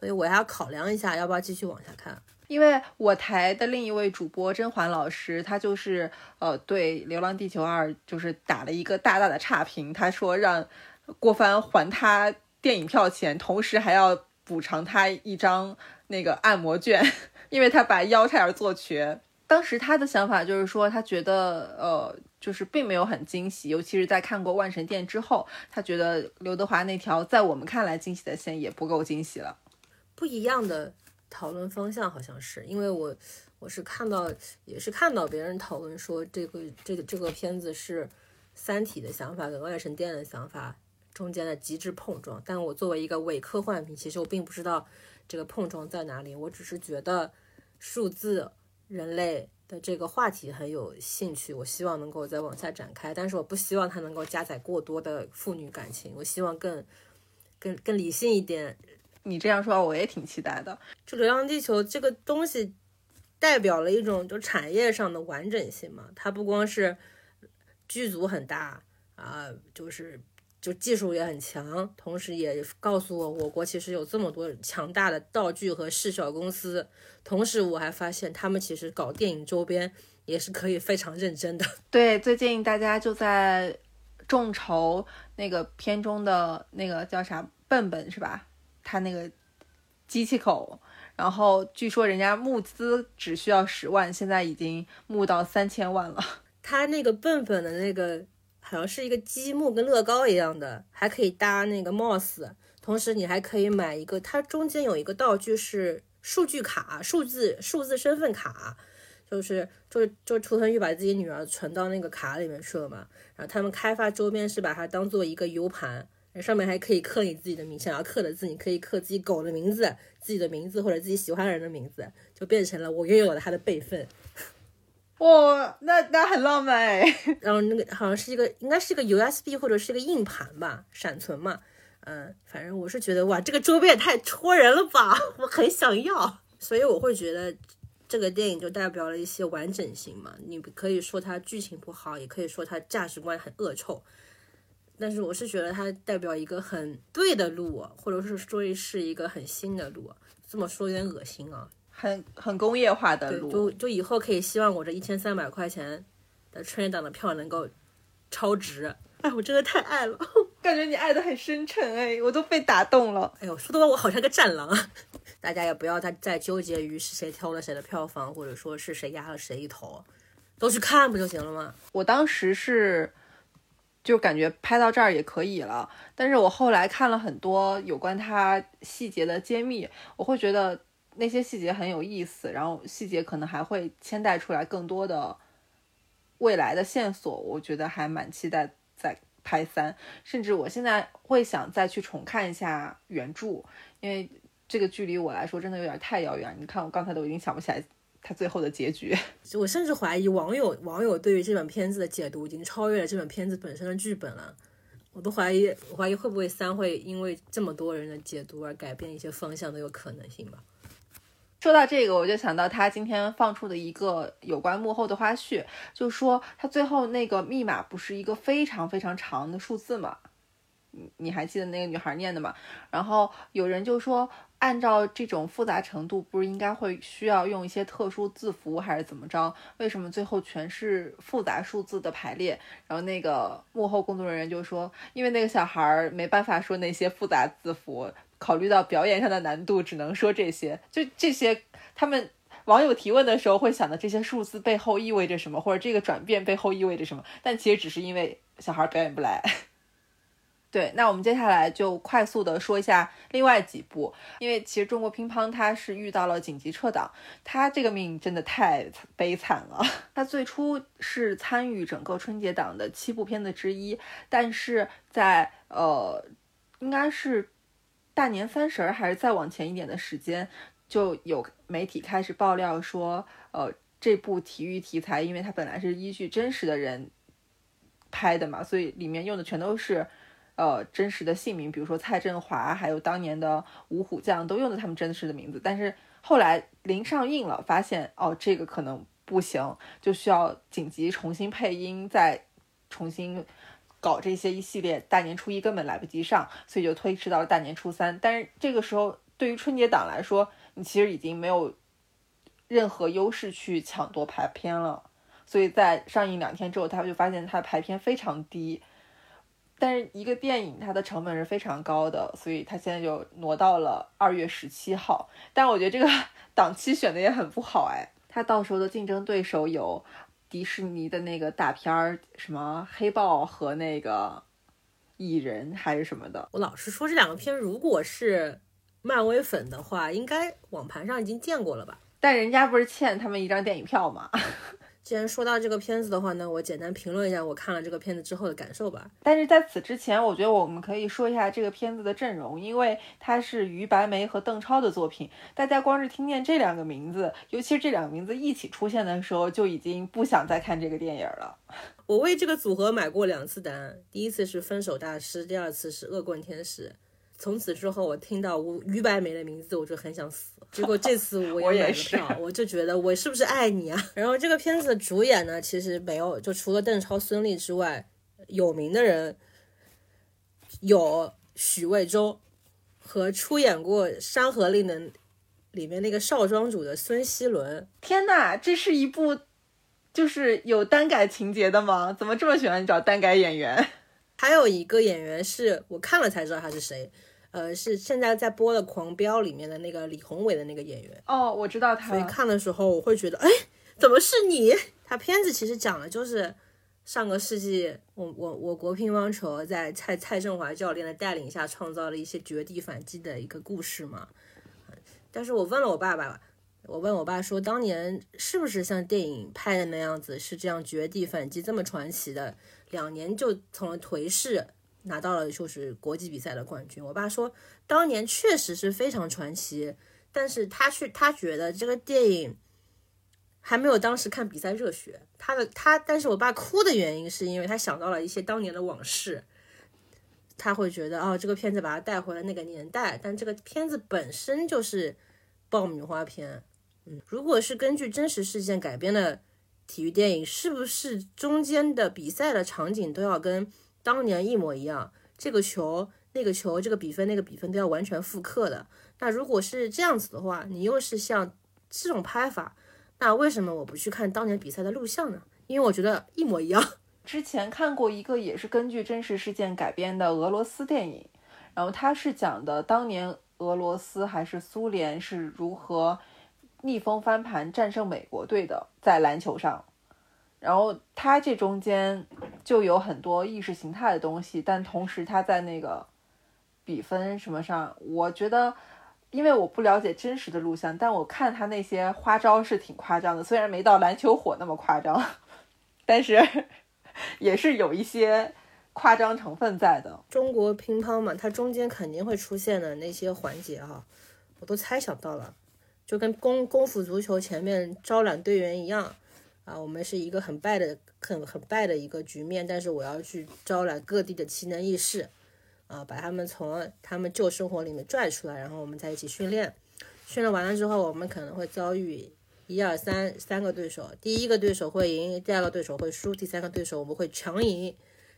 所以我要考量一下要不要继续往下看。因为我台的另一位主播甄嬛老师，她就是呃对《流浪地球二》就是打了一个大大的差评，她说让郭帆还他电影票钱，同时还要补偿他一张那个按摩券，因为他把腰差点做瘸。当时他的想法就是说，他觉得呃，就是并没有很惊喜，尤其是在看过《万神殿》之后，他觉得刘德华那条在我们看来惊喜的线也不够惊喜了。不一样的讨论方向好像是，因为我我是看到也是看到别人讨论说这个这个这个片子是《三体》的想法跟《万神殿》的想法中间的极致碰撞，但我作为一个伪科幻迷，其实我并不知道这个碰撞在哪里，我只是觉得数字人类的这个话题很有兴趣，我希望能够再往下展开，但是我不希望它能够加载过多的父女感情，我希望更更更理性一点，你这样说，我也挺期待的。就《流浪地球》这个东西代表了一种就产业上的完整性嘛，它不光是剧组很大啊、就是就技术也很强，同时也告诉我我国其实有这么多强大的道具和视效公司，同时我还发现他们其实搞电影周边也是可以非常认真的。对，最近大家就在众筹那个片中的那个叫啥笨笨是吧？他那个机器口，然后据说人家募资只需要十万，现在已经募到三千万了。他那个笨笨的那个好像是一个积木，跟乐高一样的，还可以搭那个 mouse，同时你还可以买一个，它中间有一个道具是数据卡，数字数字身份卡，就是就是就是图腾玉把自己女儿存到那个卡里面去了嘛，然后他们开发周边是把它当做一个 U 盘。上面还可以刻你自己的名，想要刻的字，你可以刻自己狗的名字、自己的名字或者自己喜欢的人的名字，就变成了我拥有了他的备份。哇、那那很浪漫哎。然后那个好像是一个，应该是一个 USB 或者是一个硬盘吧，闪存嘛。嗯，反正我是觉得哇，这个周边也太戳人了吧，我很想要，所以我会觉得这个电影就代表了一些完整性嘛。你可以说它剧情不好，也可以说它价值观很恶臭。但是我是觉得它代表一个很对的路，或者是说是一个很新的路。这么说有点恶心啊，很很工业化的，路，就就以后可以希望我这一千三百块钱的春节档的票能够超值。哎，我真的太爱了。感觉你爱的很深沉哎，我都被打动了。哎呦，说的话我好像个战狼啊！大家也不要再再纠结于是谁挑了谁的票房，或者说是谁压了谁一头，都去看不就行了吗？我当时是就感觉拍到这儿也可以了，但是我后来看了很多有关它细节的揭秘，我会觉得那些细节很有意思，然后细节可能还会牵带出来更多的未来的线索，我觉得还蛮期待再拍三，甚至我现在会想再去重看一下原著，因为这个距离我来说真的有点太遥远。你看我刚才都已经想不起来它最后的结局。我甚至怀疑网友网友对于这本片子的解读已经超越了这本片子本身的剧本了。我都怀疑，我怀疑会不会三会因为这么多人的解读而改变一些方向都有可能性吧。说到这个，我就想到他今天放出的一个有关幕后的花絮，就说他最后那个密码不是一个非常非常长的数字嘛？你你还记得那个女孩念的吗？然后有人就说，按照这种复杂程度，不是应该会需要用一些特殊字符还是怎么着？为什么最后全是复杂数字的排列？然后那个幕后工作人员就说，因为那个小孩儿没办法说那些复杂字符。考虑到表演上的难度，只能说这些。就这些，他们网友提问的时候会想的这些数字背后意味着什么，或者这个转变背后意味着什么？但其实只是因为小孩表演不来。对，那我们接下来就快速的说一下另外几部，因为其实中国乒乓它是遇到了紧急撤档，它这个命真的太悲惨了。它最初是参与整个春节档的七部片子之一，但是在呃，应该是。大年三十儿还是再往前一点的时间，就有媒体开始爆料说，呃，这部体育题材，因为它本来是依据真实的人拍的嘛，所以里面用的全都是呃真实的姓名，比如说蔡振华，还有当年的五虎将都用的他们真实的名字。但是后来临上映了，发现哦这个可能不行，就需要紧急重新配音，再重新。搞这些一系列，大年初一根本来不及上，所以就推迟到了大年初三。但是这个时候，对于春节档来说，你其实已经没有任何优势去抢夺排片了。所以在上映两天之后，他就发现它排片非常低。但是一个电影它的成本是非常高的，所以它现在就挪到了二月十七号。但我觉得这个 档期选的也很不好哎，它到时候的竞争对手有。迪士尼的那个大片儿，什么黑豹和那个蚁人还是什么的。我老实说，这两个片如果是漫威粉的话，应该网盘上已经见过了吧？但人家不是欠他们一张电影票吗？既然说到这个片子的话呢，我简单评论一下我看了这个片子之后的感受吧。但是在此之前，我觉得我们可以说一下这个片子的阵容，因为它是于白眉和邓超的作品。大家光是听见这两个名字，尤其是这两个名字一起出现的时候，就已经不想再看这个电影了。我为这个组合买过两次单，第一次是《分手大师》，第二次是《恶棍天使》。从此之后，我听到吴于白眉的名字，我就很想死。结果这次我 也买了票，我就觉得我是不是爱你啊？然后这个片子的主演呢，其实没有，就除了邓超、孙俪之外，有名的人有许魏洲和出演过《山河令》的里面那个少庄主的孙希伦。天呐，这是一部就是有耽改情节的吗？怎么这么喜欢找耽改演员？还有一个演员是我看了才知道他是谁。呃，是现在在播的《狂飙》里面的那个李宏伟的那个演员哦，我知道他。所以看的时候我会觉得，哎，怎么是你？他片子其实讲的就是上个世纪，我我我国乒乓球在蔡蔡振华教练的带领下创造了一些绝地反击的一个故事嘛。但是我问了我爸爸，我问我爸说，当年是不是像电影拍的那样子，是这样绝地反击这么传奇的？两年就从了颓势。拿到了就是国际比赛的冠军。我爸说，当年确实是非常传奇，但是他去他觉得这个电影还没有当时看比赛热血。他的他，但是我爸哭的原因是因为他想到了一些当年的往事，他会觉得哦，这个片子把他带回了那个年代。但这个片子本身就是爆米花片，嗯，如果是根据真实事件改编的体育电影，是不是中间的比赛的场景都要跟当年一模一样？这个球、那个球、这个比分、那个比分都要完全复刻的？那如果是这样子的话，你又是像这种拍法，那为什么我不去看当年比赛的录像呢？因为我觉得一模一样。之前看过一个也是根据真实事件改编的俄罗斯电影，然后它是讲的当年俄罗斯还是苏联是如何逆风翻盘战胜美国队的，在篮球上。然后他这中间就有很多意识形态的东西，但同时他在那个比分什么上，我觉得，因为我不了解真实的录像，但我看他那些花招是挺夸张的，虽然没到篮球火那么夸张，但是。也是有一些夸张成分在的。中国乒乓嘛，它中间肯定会出现的那些环节哈，我都猜想到了，就跟功功夫足球前面招揽队员一样啊，我们是一个很败的、很很败的一个局面，但是我要去招揽各地的奇能异士啊，把他们从他们旧生活里面拽出来，然后我们在一起训练。训练完了之后，我们可能会遭遇。一二三，三个对手，第一个对手会赢，第二个对手会输，第三个对手我们会强赢，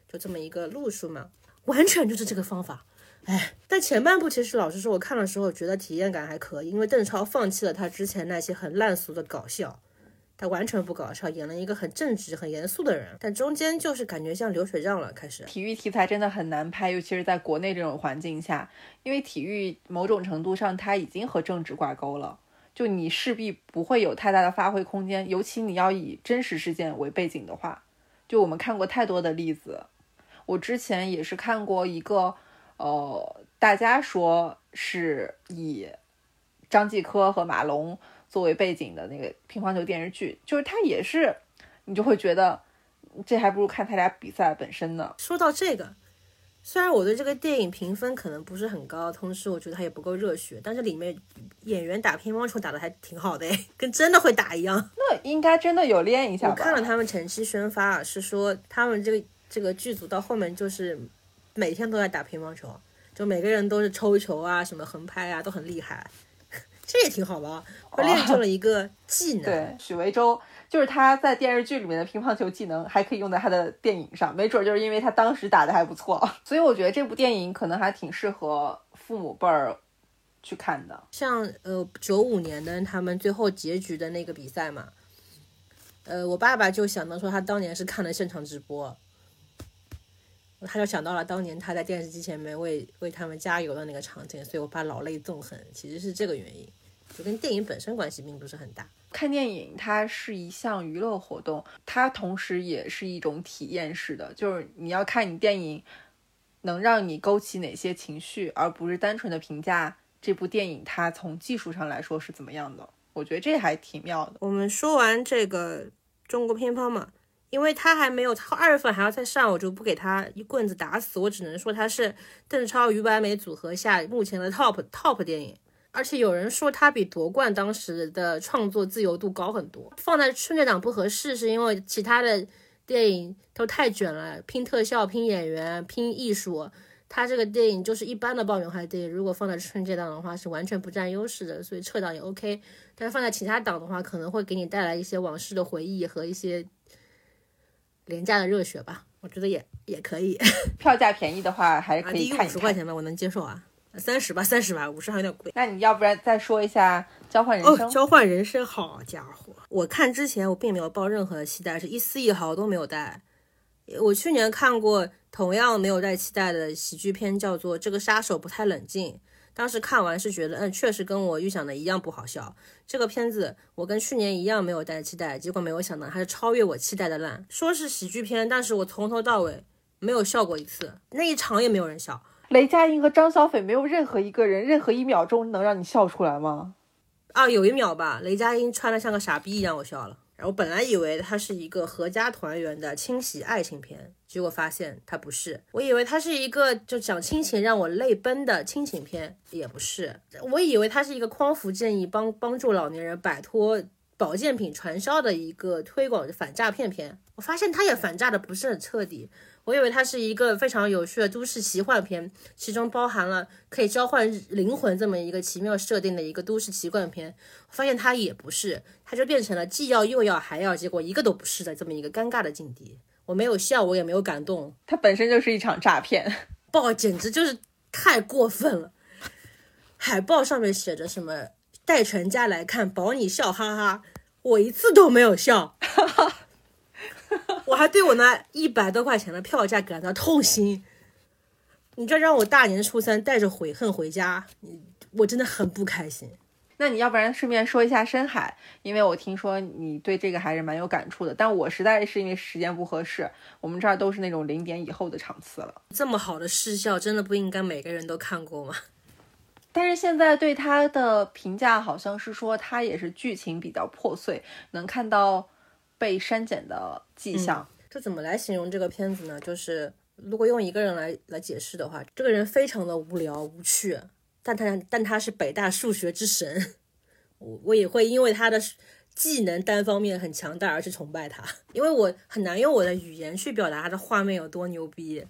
就这么一个路数嘛，完全就是这个方法。哎，但前半部其实老实说，我看的时候觉得体验感还可以，因为邓超放弃了他之前那些很烂俗的搞笑，他完全不搞笑，演了一个很正直、很严肃的人。但中间就是感觉像流水账了，开始。体育题材真的很难拍，尤其是在国内这种环境下，因为体育某种程度上它已经和政治挂钩了。就你势必不会有太大的发挥空间，尤其你要以真实事件为背景的话，就我们看过太多的例子。我之前也是看过一个，呃，大家说是以张继科和马龙作为背景的那个乒乓球电视剧，就是它也是，你就会觉得这还不如看他俩比赛本身呢。说到这个。虽然我对这个电影评分可能不是很高，同时我觉得它也不够热血，但是里面演员打乒乓球打的还挺好的，跟真的会打一样。那应该真的有练一下吧？我看了他们前期宣发，是说他们这个这个剧组到后面就是每天都在打乒乓球，就每个人都是抽球啊，什么横拍啊，都很厉害。这也挺好吧？他练就了一个技能。对，许维洲。就是他在电视剧里面的乒乓球技能还可以用在他的电影上，没准就是因为他当时打的还不错，所以我觉得这部电影可能还挺适合父母辈儿去看的。像呃九五年的他们最后结局的那个比赛嘛，呃我爸爸就想到说他当年是看了现场直播，他就想到了当年他在电视机前面为为他们加油的那个场景，所以我爸老泪纵横，其实是这个原因，就跟电影本身关系并不是很大。看电影，它是一项娱乐活动，它同时也是一种体验式的。就是你要看你电影能让你勾起哪些情绪，而不是单纯的评价这部电影它从技术上来说是怎么样的。我觉得这还挺妙的。我们说完这个中国乒乓嘛，因为他还没有，他二月份还要再上，我就不给他一棍子打死。我只能说他是邓超、于白眉组合下目前的 top top 电影。而且有人说他比夺冠当时的创作自由度高很多，放在春节档不合适，是因为其他的电影都太卷了，拼特效、拼演员、拼艺术，他这个电影就是一般的爆米花电影。如果放在春节档的话，是完全不占优势的，所以撤档也 OK。但是放在其他档的话，可能会给你带来一些往事的回忆和一些廉价的热血吧，我觉得也也可以。票价便宜的话，还是可以看五十块钱吧，我能接受啊。三十吧，三十吧，五十还有点贵。那你要不然再说一下《交换人生》？哦，《交换人生》好家伙！我看之前我并没有抱任何的期待，是一丝一毫都没有带。我去年看过同样没有带期待的喜剧片，叫做《这个杀手不太冷静》。当时看完是觉得，嗯，确实跟我预想的一样不好笑。这个片子我跟去年一样没有带期待，结果没有想到还是超越我期待的烂。说是喜剧片，但是我从头到尾没有笑过一次，那一场也没有人笑。雷佳音和张小斐没有任何一个人，任何一秒钟能让你笑出来吗？啊，有一秒吧，雷佳音穿的像个傻逼一样，我笑了。然后本来以为它是一个合家团圆的清洗爱情片，结果发现它不是。我以为它是一个就讲亲情让我泪奔的亲情片，也不是。我以为它是一个匡扶正义，帮帮助老年人摆脱保健品传销的一个推广反诈骗片。我发现它也反诈的不是很彻底。我以为它是一个非常有趣的都市奇幻片，其中包含了可以召唤灵魂这么一个奇妙设定的一个都市奇幻片。发现它也不是，它就变成了既要又要还要，结果一个都不是的这么一个尴尬的境地。我没有笑，我也没有感动，它本身就是一场诈骗，报简直就是太过分了。海报上面写着什么“带全家来看，保你笑哈哈”，我一次都没有笑。我还对我那一百多块钱的票价感到痛心，你这让我大年初三带着悔恨回家，你我真的很不开心。那你要不然顺便说一下深海，因为我听说你对这个还是蛮有感触的，但我实在是因为时间不合适，我们这儿都是那种零点以后的场次了。这么好的视效，真的不应该每个人都看过吗？但是现在对他的评价好像是说他也是剧情比较破碎，能看到。被删减的迹象，这怎么来形容这个片子呢？就是如果用一个人来来解释的话，这个人非常的无聊无趣，但他但他是北大数学之神，我我也会因为他的技能单方面很强大而去崇拜他，因为我很难用我的语言去表达他的画面有多牛逼。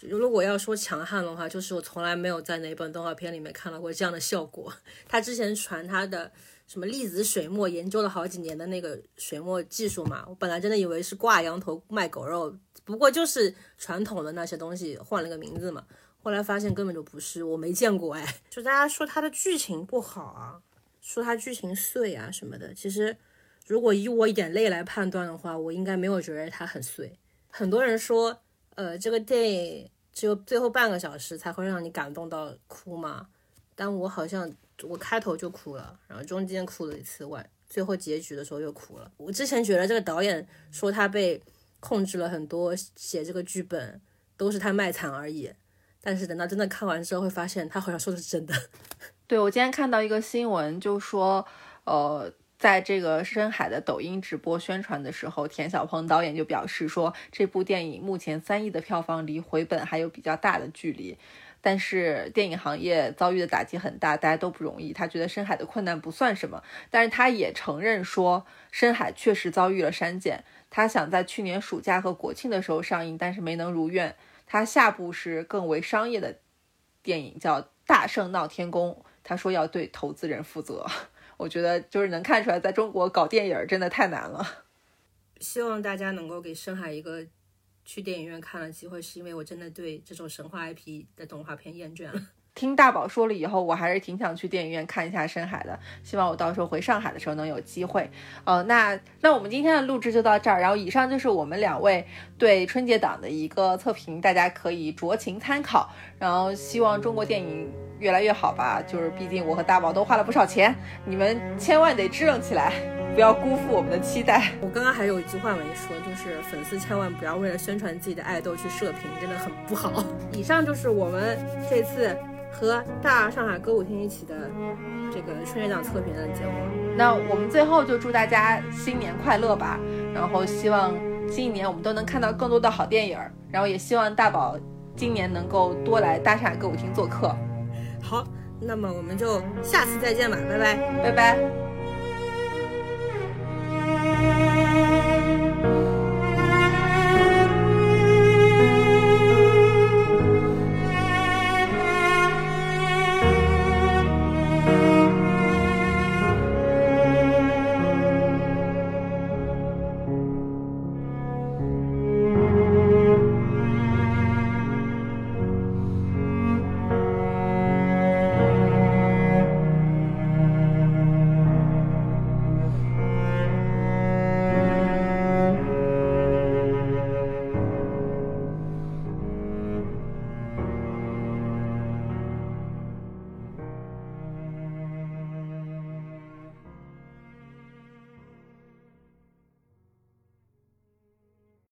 如果要说强悍的话，就是我从来没有在哪本动画片里面看到过这样的效果。他之前传他的。什么粒子水墨研究了好几年的那个水墨技术嘛？我本来真的以为是挂羊头卖狗肉，不过就是传统的那些东西换了个名字嘛。后来发现根本就不是，我没见过哎。就大家说它的剧情不好啊，说它剧情碎啊什么的。其实如果以我眼泪来判断的话，我应该没有觉得它很碎。很多人说，呃，这个电影只有最后半个小时才会让你感动到哭嘛，但我好像。我开头就哭了，然后中间哭了一次，外最后结局的时候又哭了。我之前觉得这个导演说他被控制了很多，写这个剧本都是他卖惨而已。但是等到真的看完之后，会发现他好像说的是真的。对我今天看到一个新闻，就说，呃，在这个深海的抖音直播宣传的时候，田小鹏导演就表示说，这部电影目前三亿的票房离回本还有比较大的距离。但是电影行业遭遇的打击很大，大家都不容易。他觉得深海的困难不算什么，但是他也承认说深海确实遭遇了删减。他想在去年暑假和国庆的时候上映，但是没能如愿。他下部是更为商业的电影，叫《大圣闹天宫》。他说要对投资人负责。我觉得就是能看出来，在中国搞电影真的太难了。希望大家能够给深海一个。去电影院看了机会，是因为我真的对这种神话 IP 的动画片厌倦了。听大宝说了以后，我还是挺想去电影院看一下深海的。希望我到时候回上海的时候能有机会。呃，那那我们今天的录制就到这儿。然后以上就是我们两位对春节档的一个测评，大家可以酌情参考。然后希望中国电影。越来越好吧，就是毕竟我和大宝都花了不少钱，你们千万得支棱起来，不要辜负我们的期待。我刚刚还有一句话没说，就是粉丝千万不要为了宣传自己的爱豆去射频，真的很不好。以上就是我们这次和大上海歌舞厅一起的这个春节档测评的节目。那我们最后就祝大家新年快乐吧，然后希望新一年我们都能看到更多的好电影，然后也希望大宝今年能够多来大上海歌舞厅做客。好，那么我们就下次再见吧，拜拜，拜拜。Música